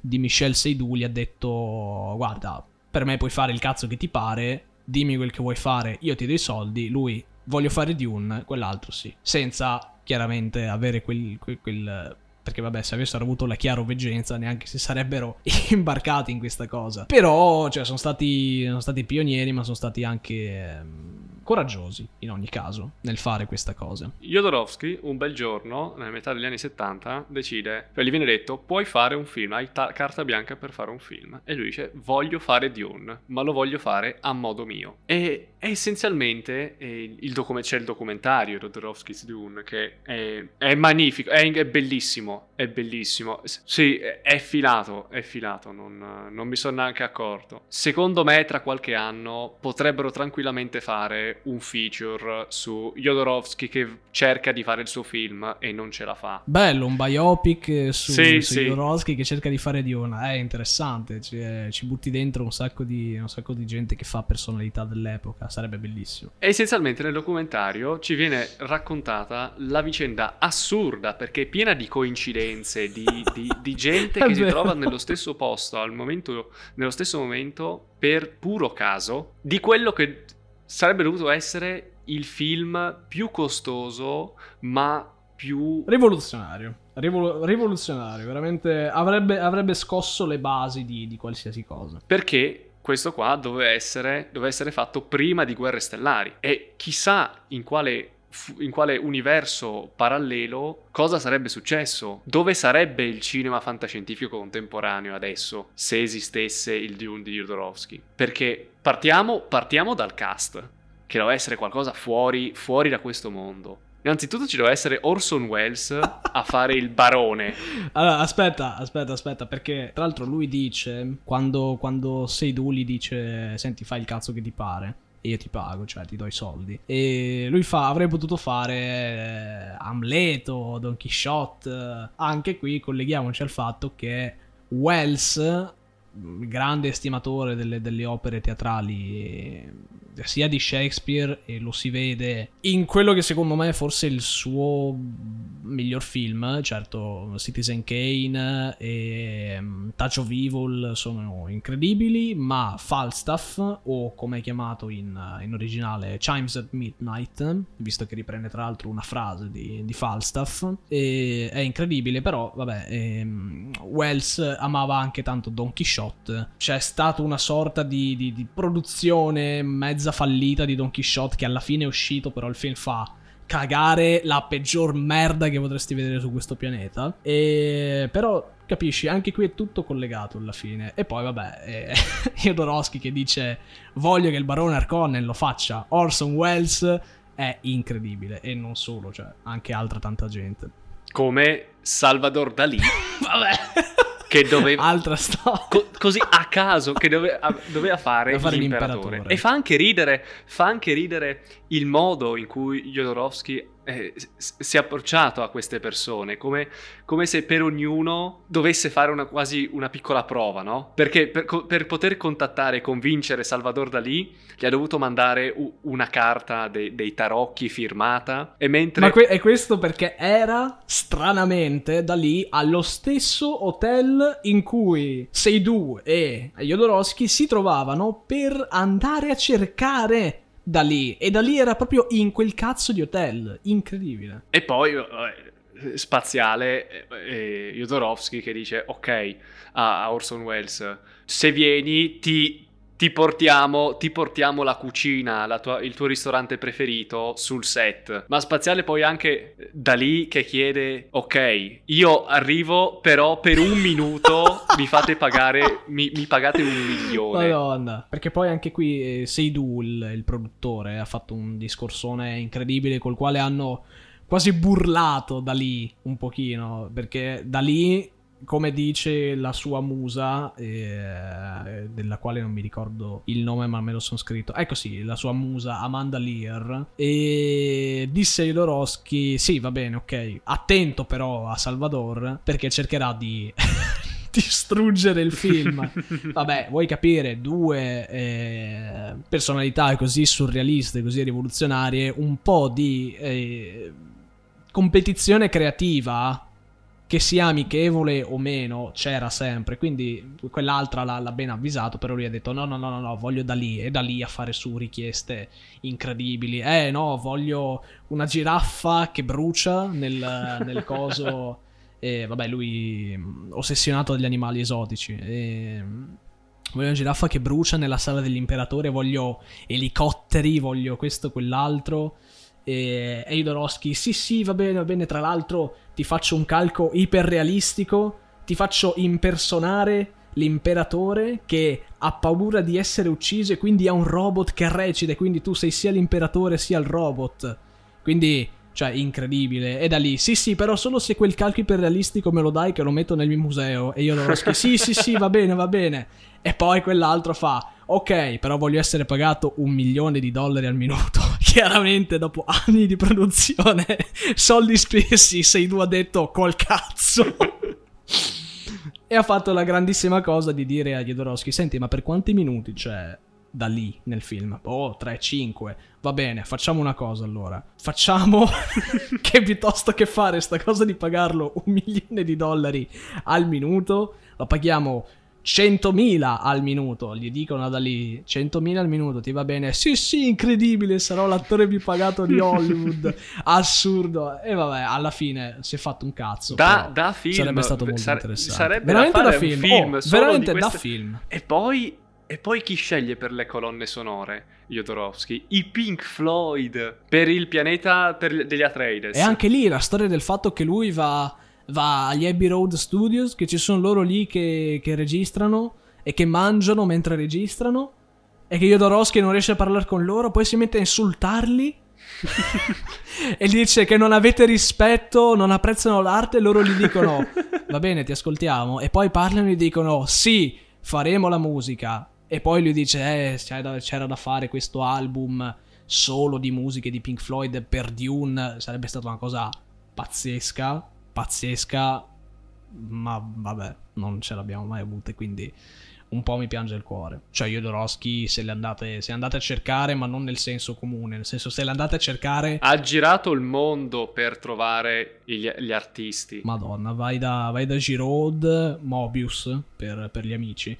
di Michel Seydoux gli ha detto guarda per me puoi fare il cazzo che ti pare, dimmi quel che vuoi fare, io ti do i soldi, lui voglio fare Dune, quell'altro sì. Senza chiaramente avere quel, quel, quel perché vabbè se avessero avuto la chiaroveggenza neanche si sarebbero imbarcati in questa cosa però cioè sono stati, sono stati pionieri ma sono stati anche ehm, coraggiosi in ogni caso nel fare questa cosa. Jodorowsky un bel giorno, nella metà degli anni 70, decide, cioè gli viene detto puoi fare un film, hai ta- carta bianca per fare un film. E lui dice voglio fare Dune, ma lo voglio fare a modo mio. E, e essenzialmente eh, il docu- c'è il documentario Jodorowsky's Dune che è, è magnifico, è, è, bellissimo, è bellissimo. Sì, è filato, è filato, non, non mi sono neanche accorto. Secondo me tra qualche anno potrebbero tranquillamente fare un feature su Jodorowsky che cerca di fare il suo film e non ce la fa. Bello, un biopic su, sì, su sì. Jodorowsky che cerca di fare di una. È interessante, ci, ci butti dentro un sacco, di, un sacco di gente che fa personalità dell'epoca, sarebbe bellissimo. E essenzialmente nel documentario ci viene raccontata la vicenda assurda perché è piena di coincidenze, di, di, di gente che si trova nello stesso posto al momento, nello stesso momento per puro caso di quello che sarebbe dovuto essere il film più costoso, ma più rivoluzionario. Rivol- rivoluzionario, veramente avrebbe, avrebbe, scosso le basi di, di, qualsiasi cosa. Perché questo qua doveva essere, doveva essere fatto prima di Guerre Stellari. E chissà in quale in quale universo parallelo cosa sarebbe successo? Dove sarebbe il cinema fantascientifico contemporaneo adesso se esistesse il Dune di Jodorowsky? Perché partiamo, partiamo dal cast, che deve essere qualcosa fuori, fuori da questo mondo. Innanzitutto ci deve essere Orson Welles a fare il barone. Allora, aspetta, aspetta, aspetta, perché tra l'altro lui dice, quando, quando Seydoux gli dice, senti, fai il cazzo che ti pare, e io ti pago, cioè ti do i soldi. E lui fa, avrei potuto fare eh, Amleto, Don Quixote. Anche qui colleghiamoci al fatto che Wells, grande estimatore delle, delle opere teatrali sia di Shakespeare e lo si vede in quello che secondo me è forse il suo miglior film, certo Citizen Kane e um, Touch of Evil sono incredibili, ma Falstaff o come è chiamato in, in, originale Chimes at Midnight, visto che riprende tra l'altro una frase di, di Falstaff, è incredibile, però vabbè, ehm, Wells amava anche tanto Don Quixote, c'è stata una sorta di, di, di produzione mezza mezza fallita di Don Quixote che alla fine è uscito, però il film fa cagare la peggior merda che potresti vedere su questo pianeta. E però capisci, anche qui è tutto collegato alla fine. E poi vabbè, eh, Jodorowsky che dice voglio che il barone Arconnen lo faccia Orson Welles è incredibile e non solo, cioè anche altra tanta gente. Come Salvador Dalì. vabbè che doveva altra storia co- così a caso che doveva, doveva fare, fare l'imperatore. l'imperatore. e fa anche ridere fa anche ridere il modo in cui Jodorowsky eh, si è approcciato a queste persone, come, come, se per ognuno dovesse fare una, quasi una piccola prova, no? Perché per, per, poter contattare e convincere Salvador Dalì gli ha dovuto mandare una carta de, dei tarocchi firmata e mentre... Ma que- è questo perché era stranamente Dalì allo stesso hotel in cui Seydoux e Jodorowsky si trovavano per andare a cercare da lì. E da lì era proprio in quel cazzo di hotel. Incredibile. E poi, eh, spaziale, eh, Jodorowsky che dice, ok, a Orson Welles, se vieni ti ti portiamo, ti portiamo la cucina, la tua, il tuo ristorante preferito sul set. Ma Spaziale poi anche da lì che chiede, ok, io arrivo però per un minuto mi fate pagare, mi, mi, pagate un milione. Madonna. Perché poi anche qui eh, Seidu, il, il produttore, ha fatto un discorsone incredibile col quale hanno quasi burlato da lì un pochino, perché da lì come dice la sua musa, eh, della quale non mi ricordo il nome, ma me lo sono scritto. Ecco sì, la sua musa Amanda Lear. E disse Jodorowsky: Sì, va bene, ok. Attento però a Salvador, perché cercherà di. distruggere il film. Vabbè, vuoi capire due eh, personalità così surrealiste, così rivoluzionarie, un po' di eh, competizione creativa che sia amichevole o meno c'era sempre, quindi quell'altra l'ha, l'ha ben avvisato, però lui ha detto no, no, no, no, no, voglio da lì e da lì a fare su richieste incredibili. Eh no, voglio una giraffa che brucia nel, nel coso. e vabbè, lui mm, ossessionato dagli animali esotici. E, mm, voglio una giraffa che brucia nella sala dell'imperatore, voglio elicotteri, voglio questo, quell'altro. E Eidorowski, sì sì, va bene, va bene, tra l'altro ti faccio un calco iperrealistico, ti faccio impersonare l'imperatore che ha paura di essere ucciso e quindi ha un robot che recita e quindi tu sei sia l'imperatore sia il robot. Quindi, cioè, incredibile. E da lì, sì sì, però solo se quel calco iperrealistico me lo dai che lo metto nel mio museo. E io scrivere, sì sì sì, va bene, va bene. E poi quell'altro fa, ok, però voglio essere pagato un milione di dollari al minuto. Chiaramente, dopo anni di produzione, soldi spesi, sei tu ha detto col cazzo. e ha fatto la grandissima cosa di dire a Jodorowsky: Senti, ma per quanti minuti c'è da lì nel film? Oh, 3-5. Va bene, facciamo una cosa allora. Facciamo che piuttosto che fare sta cosa di pagarlo un milione di dollari al minuto, lo paghiamo 100.000 al minuto, gli dicono da lì 100.000 al minuto, ti va bene? Sì, sì, incredibile, sarò l'attore più pagato di Hollywood. Assurdo. E vabbè, alla fine si è fatto un cazzo. Da, da film. Sarebbe stato molto sare- interessante. Sarebbe veramente da, da film. film, oh, veramente queste... da film. E poi E poi chi sceglie per le colonne sonore? Jodorowsky? I Pink Floyd per il pianeta per degli Atreides. E anche lì la storia del fatto che lui va, va agli Abbey Road Studios, che ci sono loro lì che, che registrano e che mangiano mentre registrano. E che Jodorowsky non riesce a parlare con loro, poi si mette a insultarli. e dice che non avete rispetto, non apprezzano l'arte, e loro gli dicono va bene, ti ascoltiamo. E poi parlano e gli dicono sì, faremo la musica. E poi lui dice eh, c'era, c'era da fare questo album solo di musiche di Pink Floyd per Dune, sarebbe stata una cosa pazzesca, pazzesca, ma vabbè, non ce l'abbiamo mai avute, quindi un po' mi piange il cuore. Cioè, Jodorowsky, se le andate, se andate a cercare, ma non nel senso comune, nel senso se le andate a cercare... Ha girato il mondo per trovare gli, gli artisti. Madonna, vai da, vai da Giraud, Mobius, per, per gli amici,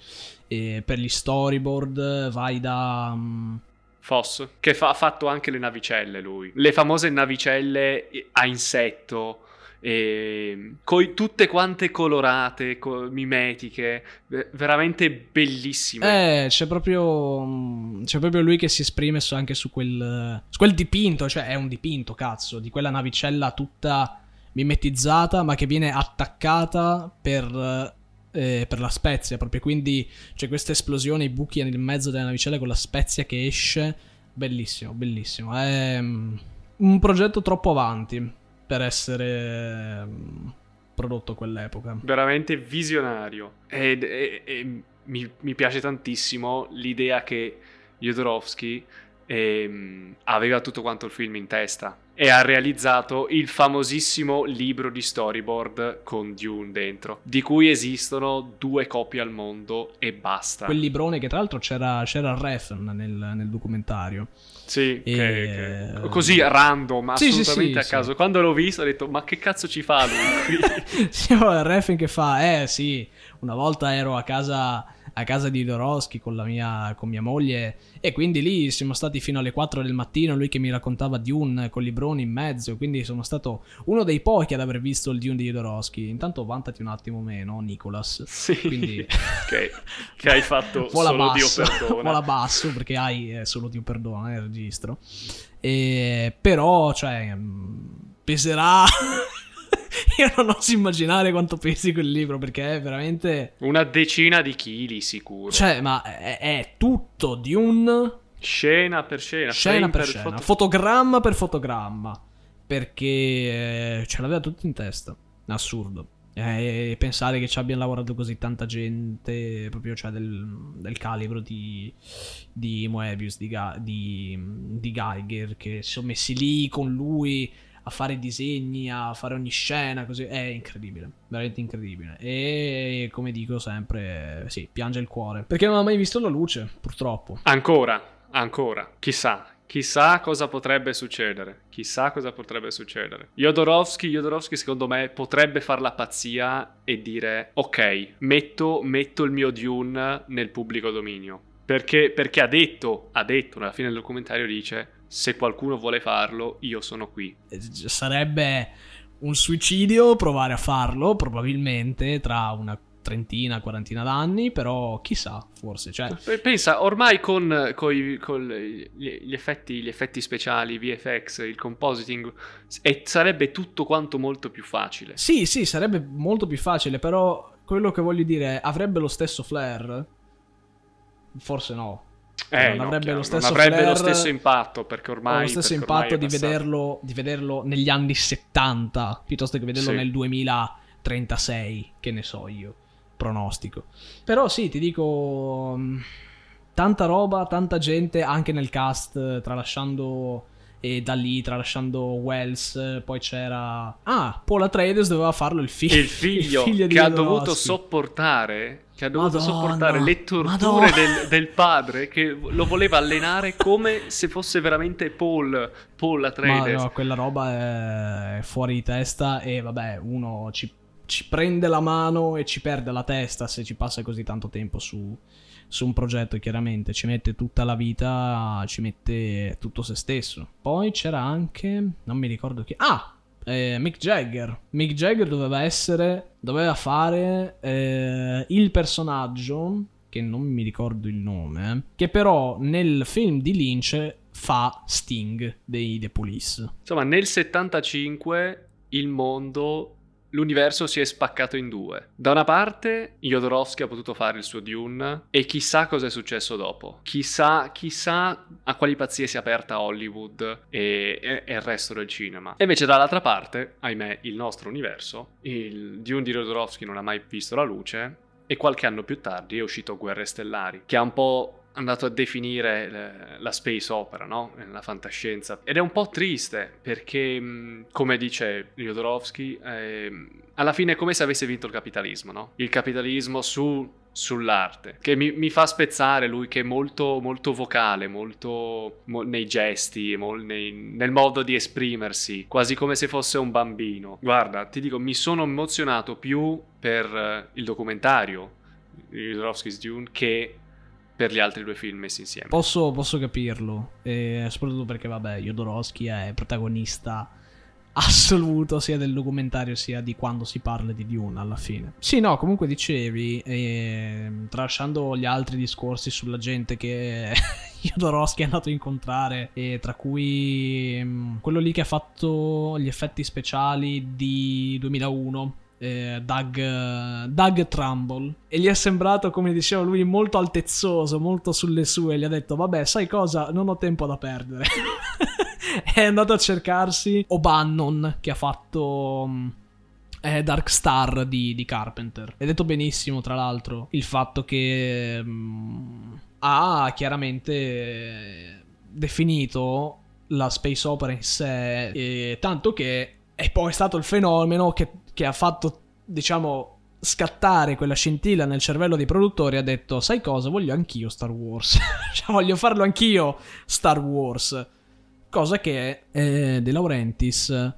e per gli storyboard, vai da... Um... Foss, che fa, ha fatto anche le navicelle lui. Le famose navicelle a insetto e coi, tutte quante colorate, co- mimetiche, veramente bellissime. Eh, c'è proprio, mm, c'è proprio lui che si esprime su, anche su quel, su quel dipinto, cioè è un dipinto, cazzo, di quella navicella tutta mimetizzata, ma che viene attaccata per, eh, per la spezia, proprio. Quindi c'è questa esplosione, i buchi nel mezzo della navicella con la spezia che esce, bellissimo, bellissimo, è mm, un progetto troppo avanti per essere mm, prodotto quell'epoca. Veramente visionario. E, e, e mi, mi, piace tantissimo l'idea che Jodorowsky ehm, aveva tutto quanto il film in testa e ha realizzato il famosissimo libro di storyboard con Dune dentro, di cui esistono due copie al mondo e basta. Quel librone che tra l'altro c'era, c'era Refn nel, nel documentario. Sì, e... che, che, così random, assolutamente sì, sì, a caso. Quando l'ho visto ho detto ma che cazzo ci fa lui qui? sì, Refn che fa, eh sì, una volta ero a casa a casa di Doroschi con, mia, con mia moglie e quindi lì siamo stati fino alle 4 del mattino, lui che mi raccontava Dune con libroni in mezzo, quindi sono stato uno dei pochi ad aver visto il Dune di Doroschi. Intanto vantati un attimo meno, Nicolas. Sì, quindi... che, che hai fatto solo basso, Dio perdona. Un basso perché hai eh, solo Dio perdona nel registro. E, però, cioè, mm, peserà Io non oso immaginare quanto pesi quel libro perché è veramente. Una decina di chili sicuro. Cioè, ma è, è tutto di un. Scena per scena, scena per, per scena, foto... fotogramma per fotogramma. Perché eh, ce l'aveva tutto in testa. Assurdo. E pensare che ci abbiano lavorato così tanta gente, proprio cioè del, del calibro di, di Moebius, di, di, di Geiger, che si sono messi lì con lui a fare disegni, a fare ogni scena, così è incredibile, veramente incredibile. E come dico sempre, sì, piange il cuore, perché non ha mai visto la luce, purtroppo. Ancora, ancora, chissà. Chissà cosa potrebbe succedere. Chissà cosa potrebbe succedere. Jodorowsky, Jodorowsky secondo me potrebbe fare la pazzia e dire ok, metto, metto il mio Dune nel pubblico dominio. Perché, perché ha detto, ha detto, alla fine del documentario dice se qualcuno vuole farlo, io sono qui. Eh, sarebbe un suicidio provare a farlo, probabilmente tra una trentina, quarantina d'anni, però chissà, forse. Cioè... Pensa, ormai con, con, con gli, effetti, gli, effetti, speciali, VFX, il compositing, e sarebbe tutto quanto molto più facile. Sì, sì, sarebbe molto più facile, però quello che voglio dire è, avrebbe lo stesso flair? Forse no. Eh, non avrebbe, lo, stesso non avrebbe flair, lo stesso impatto perché ormai lo stesso impatto di vederlo, di vederlo, negli anni 70 piuttosto che vederlo sì. nel 2036 che ne so io pronostico però sì ti dico mm, tanta roba tanta gente anche nel cast tralasciando e da lì tralasciando Wells poi c'era ah Paul Atreides doveva farlo il figlio il figlio, il figlio che ha dovuto sopportare che ha dovuto Madonna, sopportare le torture del, del, padre che lo voleva allenare come se fosse veramente Paul, Paul Atreides. No, quella roba è fuori di testa e vabbè, uno ci, ci, prende la mano e ci perde la testa se ci passa così tanto tempo su, su un progetto, chiaramente. Ci mette tutta la vita, ci mette tutto se stesso. Poi c'era anche, non mi ricordo chi... Ah! Eh, Mick Jagger. Mick Jagger doveva essere, doveva fare eh, il personaggio che non mi ricordo il nome, che però nel film di Lynch fa Sting dei The Police. Insomma, nel 75 il mondo l'universo si è spaccato in due. Da una parte, Jodorowsky ha potuto fare il suo Dune e chissà cosa è successo dopo. Chissà, chissà a quali pazzie si è aperta Hollywood e, e, e il resto del cinema. E invece dall'altra parte, ahimè, il nostro universo, il Dune di Jodorowsky non ha mai visto la luce e qualche anno più tardi è uscito Guerre Stellari, che ha un po' andato a definire le, la space opera, no? La fantascienza. Ed è un po' triste perché, come dice Jodorowsky, eh, alla fine è come se avesse vinto il capitalismo, no? Il capitalismo su, sull'arte, che mi, mi, fa spezzare lui che è molto, molto vocale, molto mo, nei gesti, mo, nei, nel modo di esprimersi, quasi come se fosse un bambino. Guarda, ti dico, mi sono emozionato più per uh, il documentario Jodorowsky's Dune che per gli altri due film messi insieme. Posso, posso capirlo, e soprattutto perché, vabbè, Jodorowsky è protagonista assoluto sia del documentario sia di quando si parla di Dune alla fine. Sì, no, comunque dicevi, eh, tralasciando gli altri discorsi sulla gente che Jodorowsky è andato a incontrare, e tra cui mm, quello lì che ha fatto gli effetti speciali di 2001 eh, Doug, Doug Trumbull e gli è sembrato, come diceva lui, molto altezzoso, molto sulle sue. Gli ha detto, vabbè, sai cosa? Non ho tempo da perdere. è andato a cercarsi O'Bannon, che ha fatto... Eh, Dark Star di, di, Carpenter. È detto benissimo, tra l'altro, il fatto che mh, ha chiaramente definito la space opera in sé, tanto che è poi stato il fenomeno che che ha fatto, diciamo, scattare quella scintilla nel cervello dei produttori ha detto sai cosa? Voglio anch'io Star Wars. Cioè voglio farlo anch'io Star Wars. Cosa che eh, De Laurentiis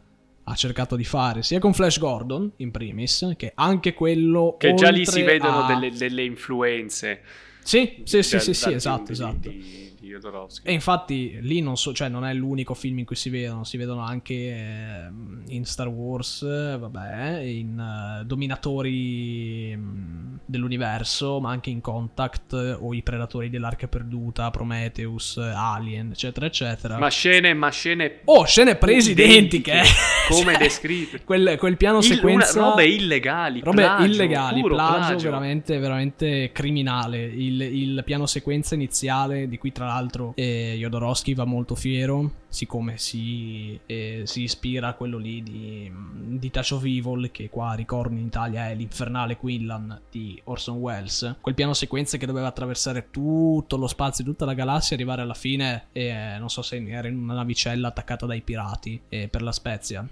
ha cercato di fare sia con Flash Gordon in primis che anche quello che già lì si vedono a... delle, delle, influenze. Sì sì sì, sì, sì esatto esatto. di Jodorowsky. E infatti lì non, so, cioè, non è l'unico film in cui si vedono, si vedono anche eh, in Star Wars, vabbè, in uh, Dominatori mh, mm, dell'universo, ma anche in Contact o i Predatori dell'Arca Perduta, Prometheus, Alien, eccetera, eccetera. Ma scene, ma scene... Oh, scene prese identiche! Come cioè, descritte. Quel, quel piano Il, sequenza... Una, robe illegali, Robe plagio, illegali, plagio, plagio, veramente, veramente criminale. Il, il piano sequenza iniziale, di cui tra l'altro l'altro eh, Jodorowsky va molto fiero, siccome si, eh, si ispira a quello lì di, di Touch of Evil, che qua ricordo in Italia è l'infernale Quinlan di Orson Welles. Quel piano sequenza che doveva attraversare tutto lo spazio, tutta la galassia, e arrivare alla fine, eh, non so se era in una navicella attaccata dai pirati eh, per la Spezia.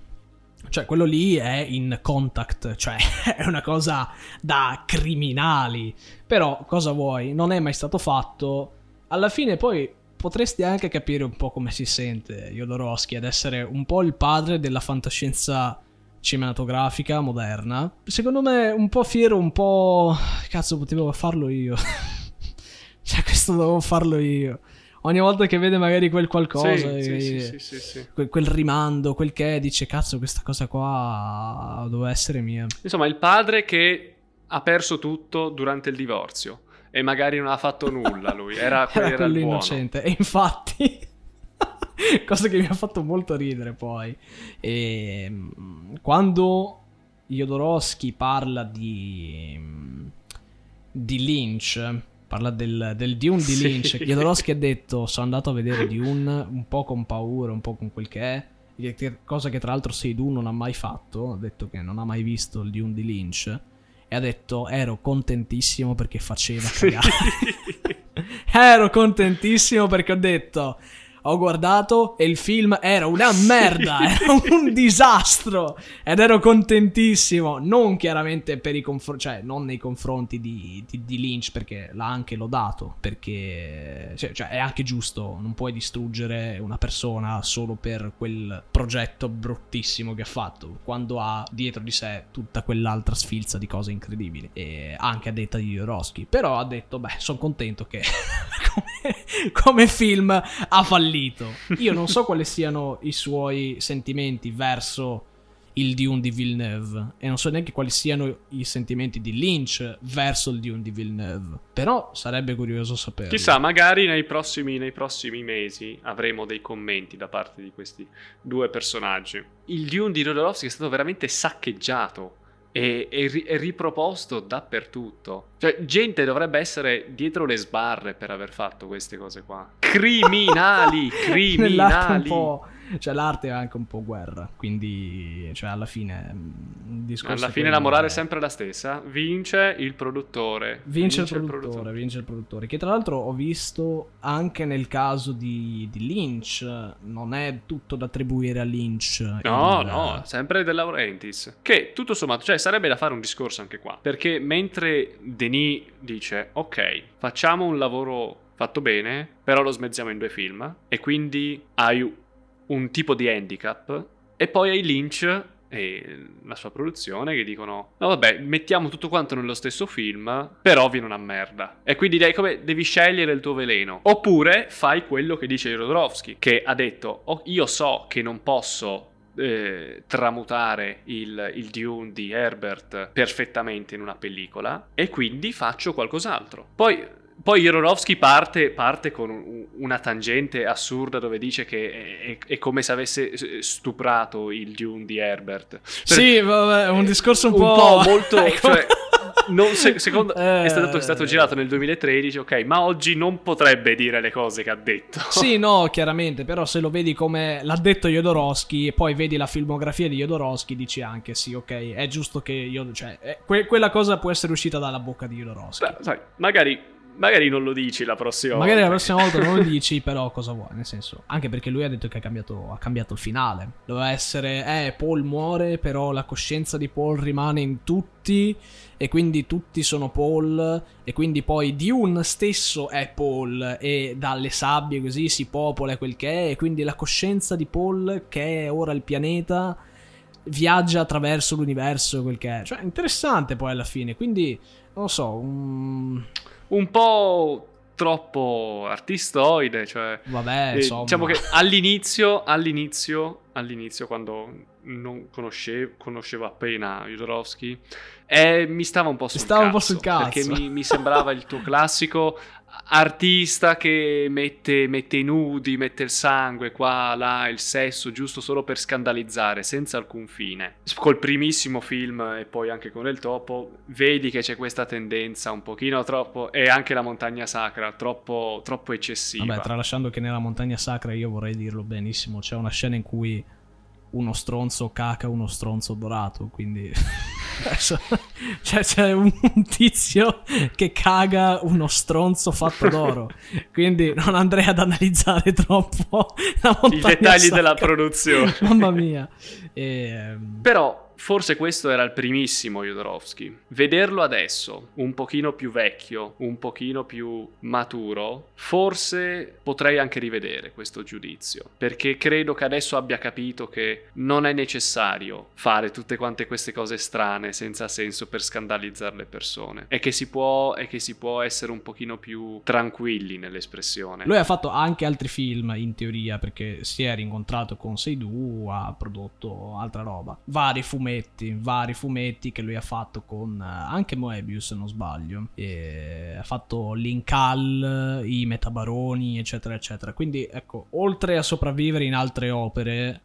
Cioè, quello lì è in contact, cioè è una cosa da criminali. Però, cosa vuoi? Non è mai stato fatto alla fine poi potresti anche capire un po' come si sente Jodorowsky ad essere un po' il padre della fantascienza cinematografica moderna. Secondo me un po' fiero, un po'... Cazzo, potevo farlo io. cioè, questo dovevo farlo io. Ogni volta che vede magari quel qualcosa, sì, sì, sì, quel, quel, rimando, quel che dice, cazzo, questa cosa qua doveva essere mia. Insomma, il padre che ha perso tutto durante il divorzio e magari non ha fatto nulla lui, era, era, era quello innocente. E infatti, cosa che mi ha fatto molto ridere poi, e, ehm, quando Jodorowsky parla di, di Lynch, parla del, del Dune di Lynch, sì. Jodorowsky ha detto sono andato a vedere Dune un po' con paura, un po' con quel che è, cosa che tra l'altro Seydoux non ha mai fatto, ha detto che non ha mai visto il Dune di Lynch e ha detto ero contentissimo perché faceva cagare. ero contentissimo perché ho detto ho guardato e il film era una merda, era un disastro. Ed ero contentissimo, non chiaramente per i confronti, cioè non nei confronti di, di, di, Lynch perché l'ha anche lodato, perché cioè, cioè, è anche giusto, non puoi distruggere una persona solo per quel progetto bruttissimo che ha fatto, quando ha dietro di sé tutta quell'altra sfilza di cose incredibili, e anche a detta di Jodorowsky, però ha detto, beh, sono contento che come, come film ha fallito. Io non so quali siano i suoi sentimenti verso il Dune di Villeneuve e non so neanche quali siano i sentimenti di Lynch verso il Dune di Villeneuve. Però sarebbe curioso sapere. Chissà, magari nei prossimi, nei prossimi mesi avremo dei commenti da parte di questi due personaggi. Il Dune di Jodorowsky è stato veramente saccheggiato e, e, e, riproposto dappertutto. Cioè, gente dovrebbe essere dietro le sbarre per aver fatto queste cose qua. Criminali, criminali. Cioè, l'arte è anche un po' guerra, quindi, cioè, alla fine... Mm, alla fine la morale è sempre la stessa. Vince il produttore. Vince, vince il, produttore, il produttore, vince il produttore. Che tra l'altro ho visto anche nel caso di, di Lynch, non è tutto da attribuire a Lynch. No, il... no, sempre De Laurentiis. Che tutto sommato, cioè, sarebbe da fare un discorso anche qua. Perché mentre Denis dice, ok, facciamo un lavoro fatto bene, però lo smezziamo in due film, e quindi hai un tipo di handicap e poi hai Lynch e la sua produzione che dicono no vabbè mettiamo tutto quanto nello stesso film però viene una merda. E quindi dai come devi scegliere il tuo veleno. Oppure fai quello che dice Jodorowsky che ha detto oh, io so che non posso eh, tramutare il, il, Dune di Herbert perfettamente in una pellicola e quindi faccio qualcos'altro. Poi poi Jodorowsky parte, parte, con una tangente assurda dove dice che è, è, come se avesse stuprato il Dune di Herbert. Per, sì, vabbè, un discorso un, un po'... po' molto... cioè, non, se, secondo, eh, è, stato, è, stato, girato nel 2013, ok, ma oggi non potrebbe dire le cose che ha detto. Sì, no, chiaramente, però se lo vedi come l'ha detto Jodorowsky e poi vedi la filmografia di Jodorowsky, dici anche sì, ok, è giusto che io... Cioè, que, quella cosa può essere uscita dalla bocca di Jodorowsky. Beh, sai, magari Magari non lo dici la prossima Magari volta. la prossima volta non lo dici, però cosa vuoi? Nel senso, anche perché lui ha detto che ha cambiato, ha cambiato il finale. Doveva essere, eh, Paul muore, però la coscienza di Paul rimane in tutti, e quindi tutti sono Paul, e quindi poi Dune stesso è Paul, e dalle sabbie così si popola quel che è, e quindi la coscienza di Paul, che è ora il pianeta, viaggia attraverso l'universo, quel che è. Cioè, interessante poi alla fine, quindi, non lo so, un un po' troppo artistoide, cioè vabbè, eh, diciamo che all'inizio, all'inizio, all'inizio quando non conoscevo, conoscevo appena Jodorowsky, eh, mi stava un po' sul stava cazzo, un po' sul cazzo perché mi, mi sembrava il tuo classico artista che mette, mette, i nudi, mette il sangue qua, là, il sesso, giusto solo per scandalizzare, senza alcun fine. Col primissimo film e poi anche con il topo, vedi che c'è questa tendenza un pochino troppo, e anche la montagna sacra, troppo, troppo eccessiva. Vabbè, tralasciando che nella montagna sacra io vorrei dirlo benissimo, c'è una scena in cui uno stronzo caca uno stronzo dorato, quindi cioè c'è un tizio che caga uno stronzo fatto d'oro, quindi non andrei ad analizzare troppo i dettagli sacca. della produzione. Mamma mia. E, ehm, Però Forse questo era il primissimo Jodorowsky. Vederlo adesso, un pochino più vecchio, un pochino più maturo, forse potrei anche rivedere questo giudizio, perché credo che adesso abbia capito che non è necessario fare tutte quante queste cose strane senza senso per scandalizzare le persone e che si può, e che si può essere un pochino più tranquilli nell'espressione. Lui ha fatto anche altri film in teoria perché si è rincontrato con Seidu, ha prodotto altra roba, vari fumetti fumetti, vari fumetti che lui ha fatto con eh, anche Moebius se non sbaglio. E ha fatto Linkal, i Metabaroni, eccetera, eccetera. Quindi ecco, oltre a sopravvivere in altre opere,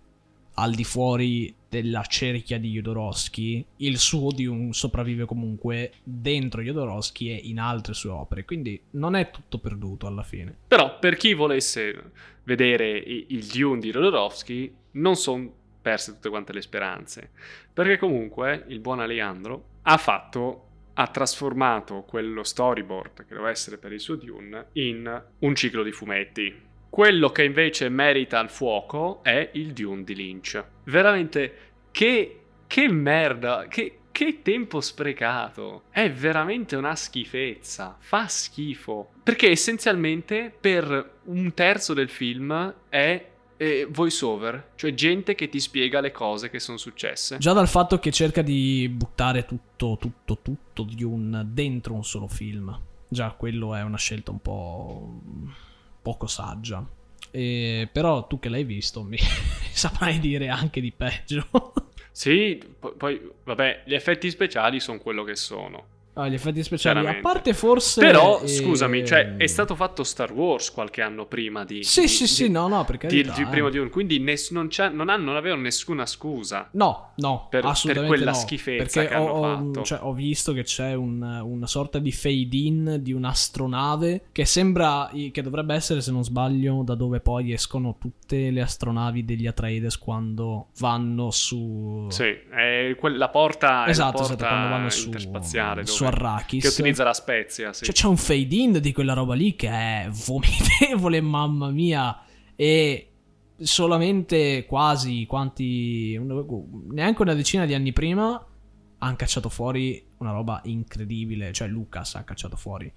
al di fuori della cerchia di Jodorowsky, il suo di un sopravvive comunque dentro Jodorowsky e in altre sue opere, quindi non è tutto perduto alla fine. Però per chi volesse vedere il Dune di Jodorowsky, non sono perse tutte quante le speranze. Perché comunque il buon Alejandro ha fatto ha trasformato quello storyboard che doveva essere per il suo Dune in un ciclo di fumetti. Quello che invece merita il fuoco è il Dune di Lynch. Veramente, che, che merda, che, che tempo sprecato! È veramente una schifezza. Fa schifo. Perché essenzialmente per un terzo del film è eh, voice over, cioè gente che ti spiega le cose che sono successe. Già dal fatto che cerca di buttare tutto, tutto, tutto di un dentro un solo film. Già quello è una scelta un po' poco saggia. E, però tu che l'hai visto mi saprai dire anche di peggio. Sì, po- poi, vabbè, gli effetti speciali sono quello che sono. Ah, gli effetti speciali, a parte forse... Però, eh, scusami, cioè, è stato fatto Star Wars qualche anno prima di... Sì, di- sì, di- sì, no, no, per di- carità. di eh. primo Dune, quindi ness- non, non, hanno- non avevano nessuna scusa. No, no, Per- per quella no, schifezza perché che hanno ho, cioè, ho visto che c'è un- una sorta di fade-in di un'astronave che sembra, che dovrebbe essere, se non sbaglio, da dove poi escono tutte le astronavi degli Atreides quando vanno su... Sì, è que- la porta, è Esatto, la esatto, porta quando vanno su, interspaziale su dove- Arrakis. che utilizza la spezia, sì. Cioè, c'è un fade-in di quella roba lì che è vomitevole, mamma mia. E solamente quasi quanti. neanche una decina di anni prima hanno cacciato fuori una roba incredibile. Cioè, Lucas ha cacciato fuori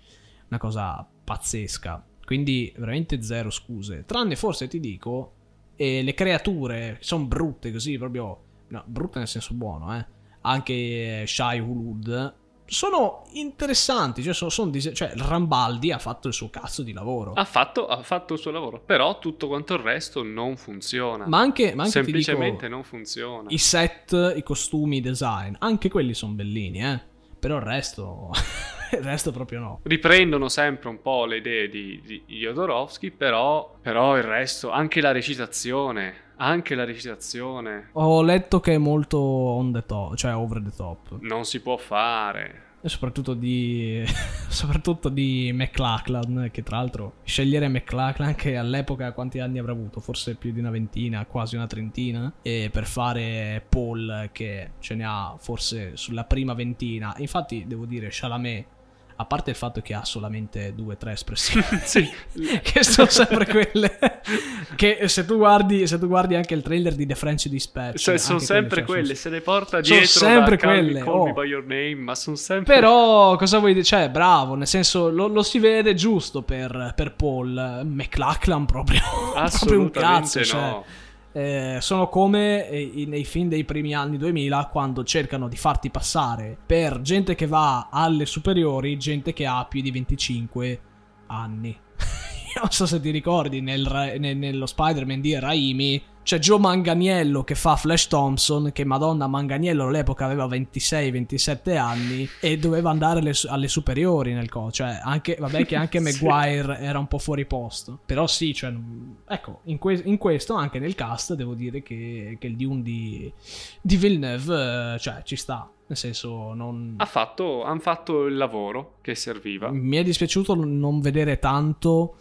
una cosa pazzesca. Quindi, veramente zero scuse. Tranne forse ti dico, eh, le creature sono brutte così, proprio. No, brutte nel senso buono, eh. Anche Shai Hulud sono interessanti. Cioè, sono, sono dise- cioè, Rambaldi ha fatto il suo cazzo di lavoro. Ha fatto, ha fatto il suo lavoro, però tutto quanto il resto non funziona. ma anche, ma anche ti dico, Semplicemente non funziona. i set, i costumi, i design, anche quelli sono bellini, eh. Però il resto, il resto proprio no. Riprendono sempre un po' le idee di, di Jodorowsky, però, però il resto, anche la recitazione, anche la recitazione Ho letto che è molto on the top, cioè over the top. non si può fare. E soprattutto di. soprattutto di McLachlan. Che tra l'altro scegliere McLachlan, che all'epoca quanti anni avrà avuto? Forse più di una ventina, quasi una trentina. E per fare Paul, che ce ne ha forse sulla prima ventina. Infatti, devo dire, Chalamet. A parte il fatto che ha solamente due o tre espressioni, Sì. che sono sempre quelle. che se tu guardi, se tu guardi anche il trailer di The French Dispatch, Cioè, sono sempre cioè, quelle, sono- se le porta sono dietro sempre Call Me- quelle, Call oh. Name, ma sono sempre... Però cosa vuoi dire? Cioè, bravo, nel senso lo, lo si vede giusto per, per Paul. McLachlan proprio. proprio un cazzo. Cioè, no. Eh, sono come eh, nei film dei primi anni 2000 quando cercano di farti passare per gente che va alle superiori, gente che ha più di 25 anni. Io non so se ti ricordi nel, ne- nello Spider-Man di Raimi c'è Joe Manganiello che fa Flash Thompson che madonna Manganiello all'epoca aveva 26-27 anni e doveva andare alle, alle superiori nel co cioè anche vabbè che anche Sì. Maguire era un po' fuori posto però sì cioè ecco in, que- in questo anche nel cast devo dire che, che il Dune di, di Villeneuve eh, cioè ci sta nel senso non Ha fatto, hanno fatto il lavoro che serviva. mi è dispiaciuto non vedere tanto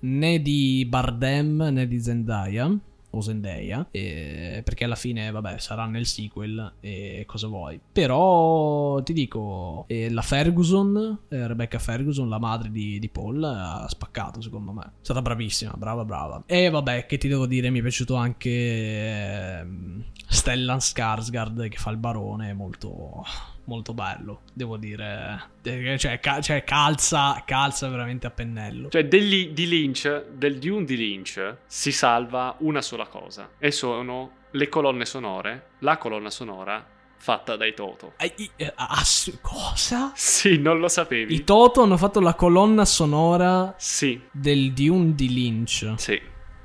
né di Bardem né di Zendaya o Zendaya eh, perché alla fine vabbè sarà nel sequel e cosa vuoi. Però ti dico eh, la Ferguson eh, Rebecca Ferguson la madre di, di Paul ha spaccato secondo me. È stata bravissima brava brava. E vabbè che ti devo dire mi è piaciuto anche ehm, Stellan Skarsgård che fa il barone molto molto bello devo dire Eh, cioè, cioè, calza calza veramente a pennello Cioè, degli- di Lynch, del Dune di Lynch, si salva una sola cosa. E sono le colonne sonore, la colonna sonora fatta dai Toto. I- eh, ass- cosa? Sì, non lo sapevi? I Toto hanno fatto la colonna sonora sì, del Dune di Lynch. sì.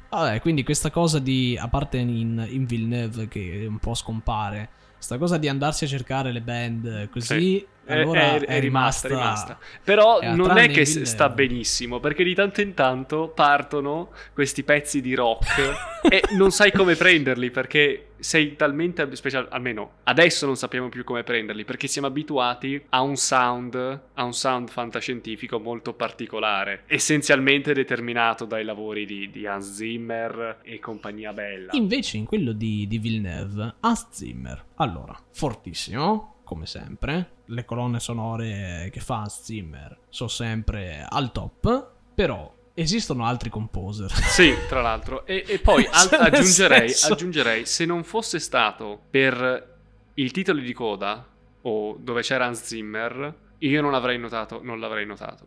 Vabbè, quindi questa cosa di, a parte in, in Villeneuve che un po' scompare, questa cosa di andarsi a cercare le band così, Sì. È- allora è, è, è rimasta, rimasta, rimasta. Però Eh, non è che Villeneuve. sta benissimo, perché di tanto in tanto partono questi pezzi di rock e non sai come prenderli, perché sei talmente, ab- special- almeno adesso non sappiamo più come prenderli, perché siamo abituati a un sound, a un sound fantascientifico molto particolare, essenzialmente determinato dai lavori di, di Hans Zimmer e compagnia bella. Invece in quello di, di Villeneuve, Hans Zimmer, allora, fortissimo, come sempre, le colonne sonore che fa Zimmer sono sempre al top, però esistono altri composer. Sì, tra l'altro. E, e poi al- Cioè, aggiungerei, aggiungerei, se non fosse stato per il titolo di coda o dove c'era Hans Zimmer, io non avrei notato, non l'avrei notato.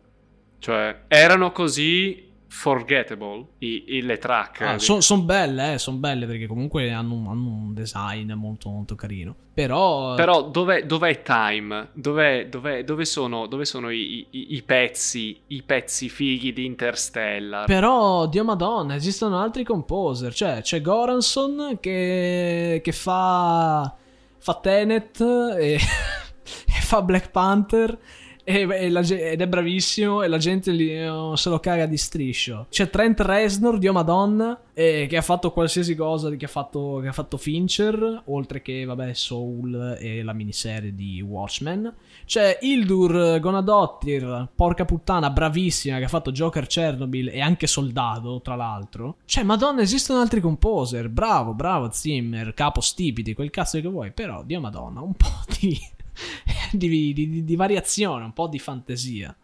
Cioè, erano così forgettable i, i- le track. sono belle, eh, sono belle perché comunque hanno, un- hanno un design molto molto carino. Però, Però dov'è, dov'è Time? Dov'è, dov'è- dove sono, dove sono i, i- i pezzi, i pezzi fighi di Interstellar? Però, Dio madonna, esistono altri composer. Cioè, c'è Goranson che, che fa, fa Tenet e, e fa Black Panther e, e la ed è bravissimo e la gente li, eh, se lo caga di striscio. C'è Trent Reznor, Dio Madonna, eh, che ha fatto qualsiasi cosa che ha fatto, che ha fatto Fincher, oltre che, vabbè, Soul e la miniserie di Watchmen. C'è Hildur Gonadottir, porca puttana, bravissima, che ha fatto Joker Chernobyl e anche Soldato, tra l'altro. Cioè, madonna, esistono altri composer. Bravo, bravo Zimmer, capo stipiti, quel cazzo che vuoi. Però, Dio Madonna, un po' di... di, di, di, variazione, un po' di fantasia.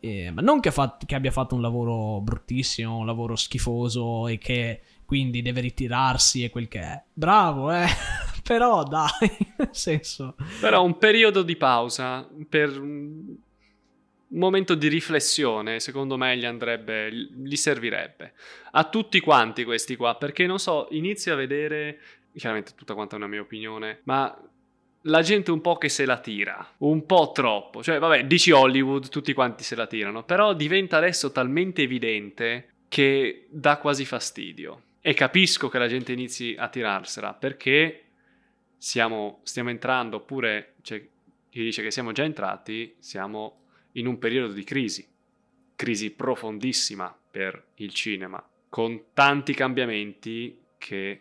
Eh, ma non che, fa, che, abbia fatto un lavoro bruttissimo, un lavoro schifoso e che quindi deve ritirarsi e quel che è. Bravo, eh. Però dai, nel senso. Però un periodo di pausa per un momento di riflessione, secondo me gli andrebbe, gli servirebbe. A tutti quanti questi qua, perché non so, inizia a vedere, chiaramente tutta quanta una mia opinione, ma la gente un po' che se la tira, un po' troppo. Cioè, vabbè, dici Hollywood, tutti quanti se la tirano, però diventa adesso talmente evidente che dà quasi fastidio. E capisco che la gente inizi a tirarsela, perché siamo, stiamo entrando, oppure c'è chi dice che siamo già entrati, siamo in un periodo di crisi. Crisi profondissima per il cinema, con tanti cambiamenti che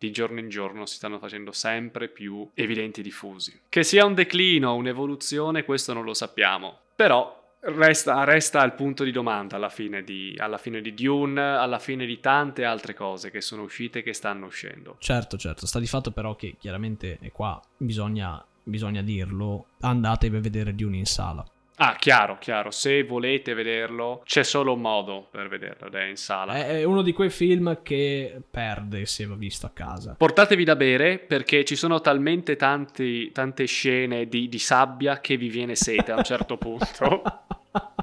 di giorno in giorno si stanno facendo sempre più evidenti e diffusi. Che sia un declino o un'evoluzione, questo non lo sappiamo, però resta, resta il punto di domanda alla fine di, alla fine di Dune, alla fine di tante altre cose che sono uscite e che stanno uscendo. Certo, certo, sta di fatto però che chiaramente, qua bisogna, bisogna dirlo, andatevi a vedere Dune in sala. Ah, chiaro, chiaro. Se volete vederlo, c'è solo un modo per vederlo ed è in sala. È uno di quei film che perde se va visto a casa. Portatevi da bere perché ci sono talmente tanti, tante scene di, di sabbia che vi viene sete a un certo punto.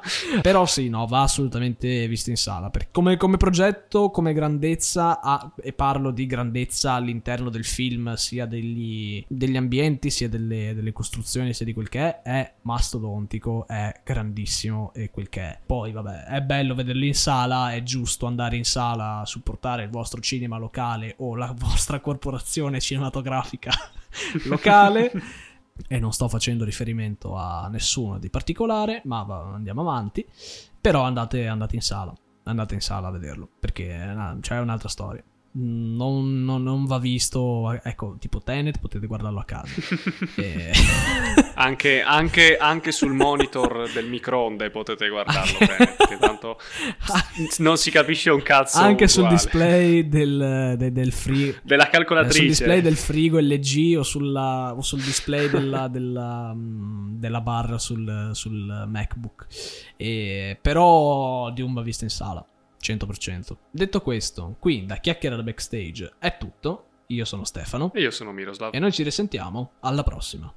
Però sì, no, va assolutamente visto in sala. Come, come, progetto, come grandezza, ha, e parlo di grandezza all'interno del film, sia degli, degli ambienti, sia delle, delle, costruzioni, sia di quel che è, è mastodontico, è grandissimo e quel che è. Poi, vabbè, è bello vederlo in sala, è giusto andare in sala a supportare il vostro cinema locale o la vostra corporazione cinematografica locale. e non sto facendo riferimento a nessuno di particolare, ma andiamo avanti. Però andate, andate in sala, andate in sala a vederlo, perché c'è un'altra storia non, non, non, va visto, ecco, tipo Tenet, potete guardarlo a casa. e... anche, anche, anche, sul monitor del microonde potete guardarlo bene, perché tanto non si capisce un cazzo. Anche uguale. sul display del, del, del frigo. Della calcolatrice. sul display del frigo LG o, sulla, o sul display della, della, mm, della barra sul, sul MacBook. E, però di un va visto in sala. 100%. Detto questo, qui da Chiacchiera da Backstage è tutto. Io sono Stefano. E io sono Miroslav. E noi ci risentiamo alla prossima.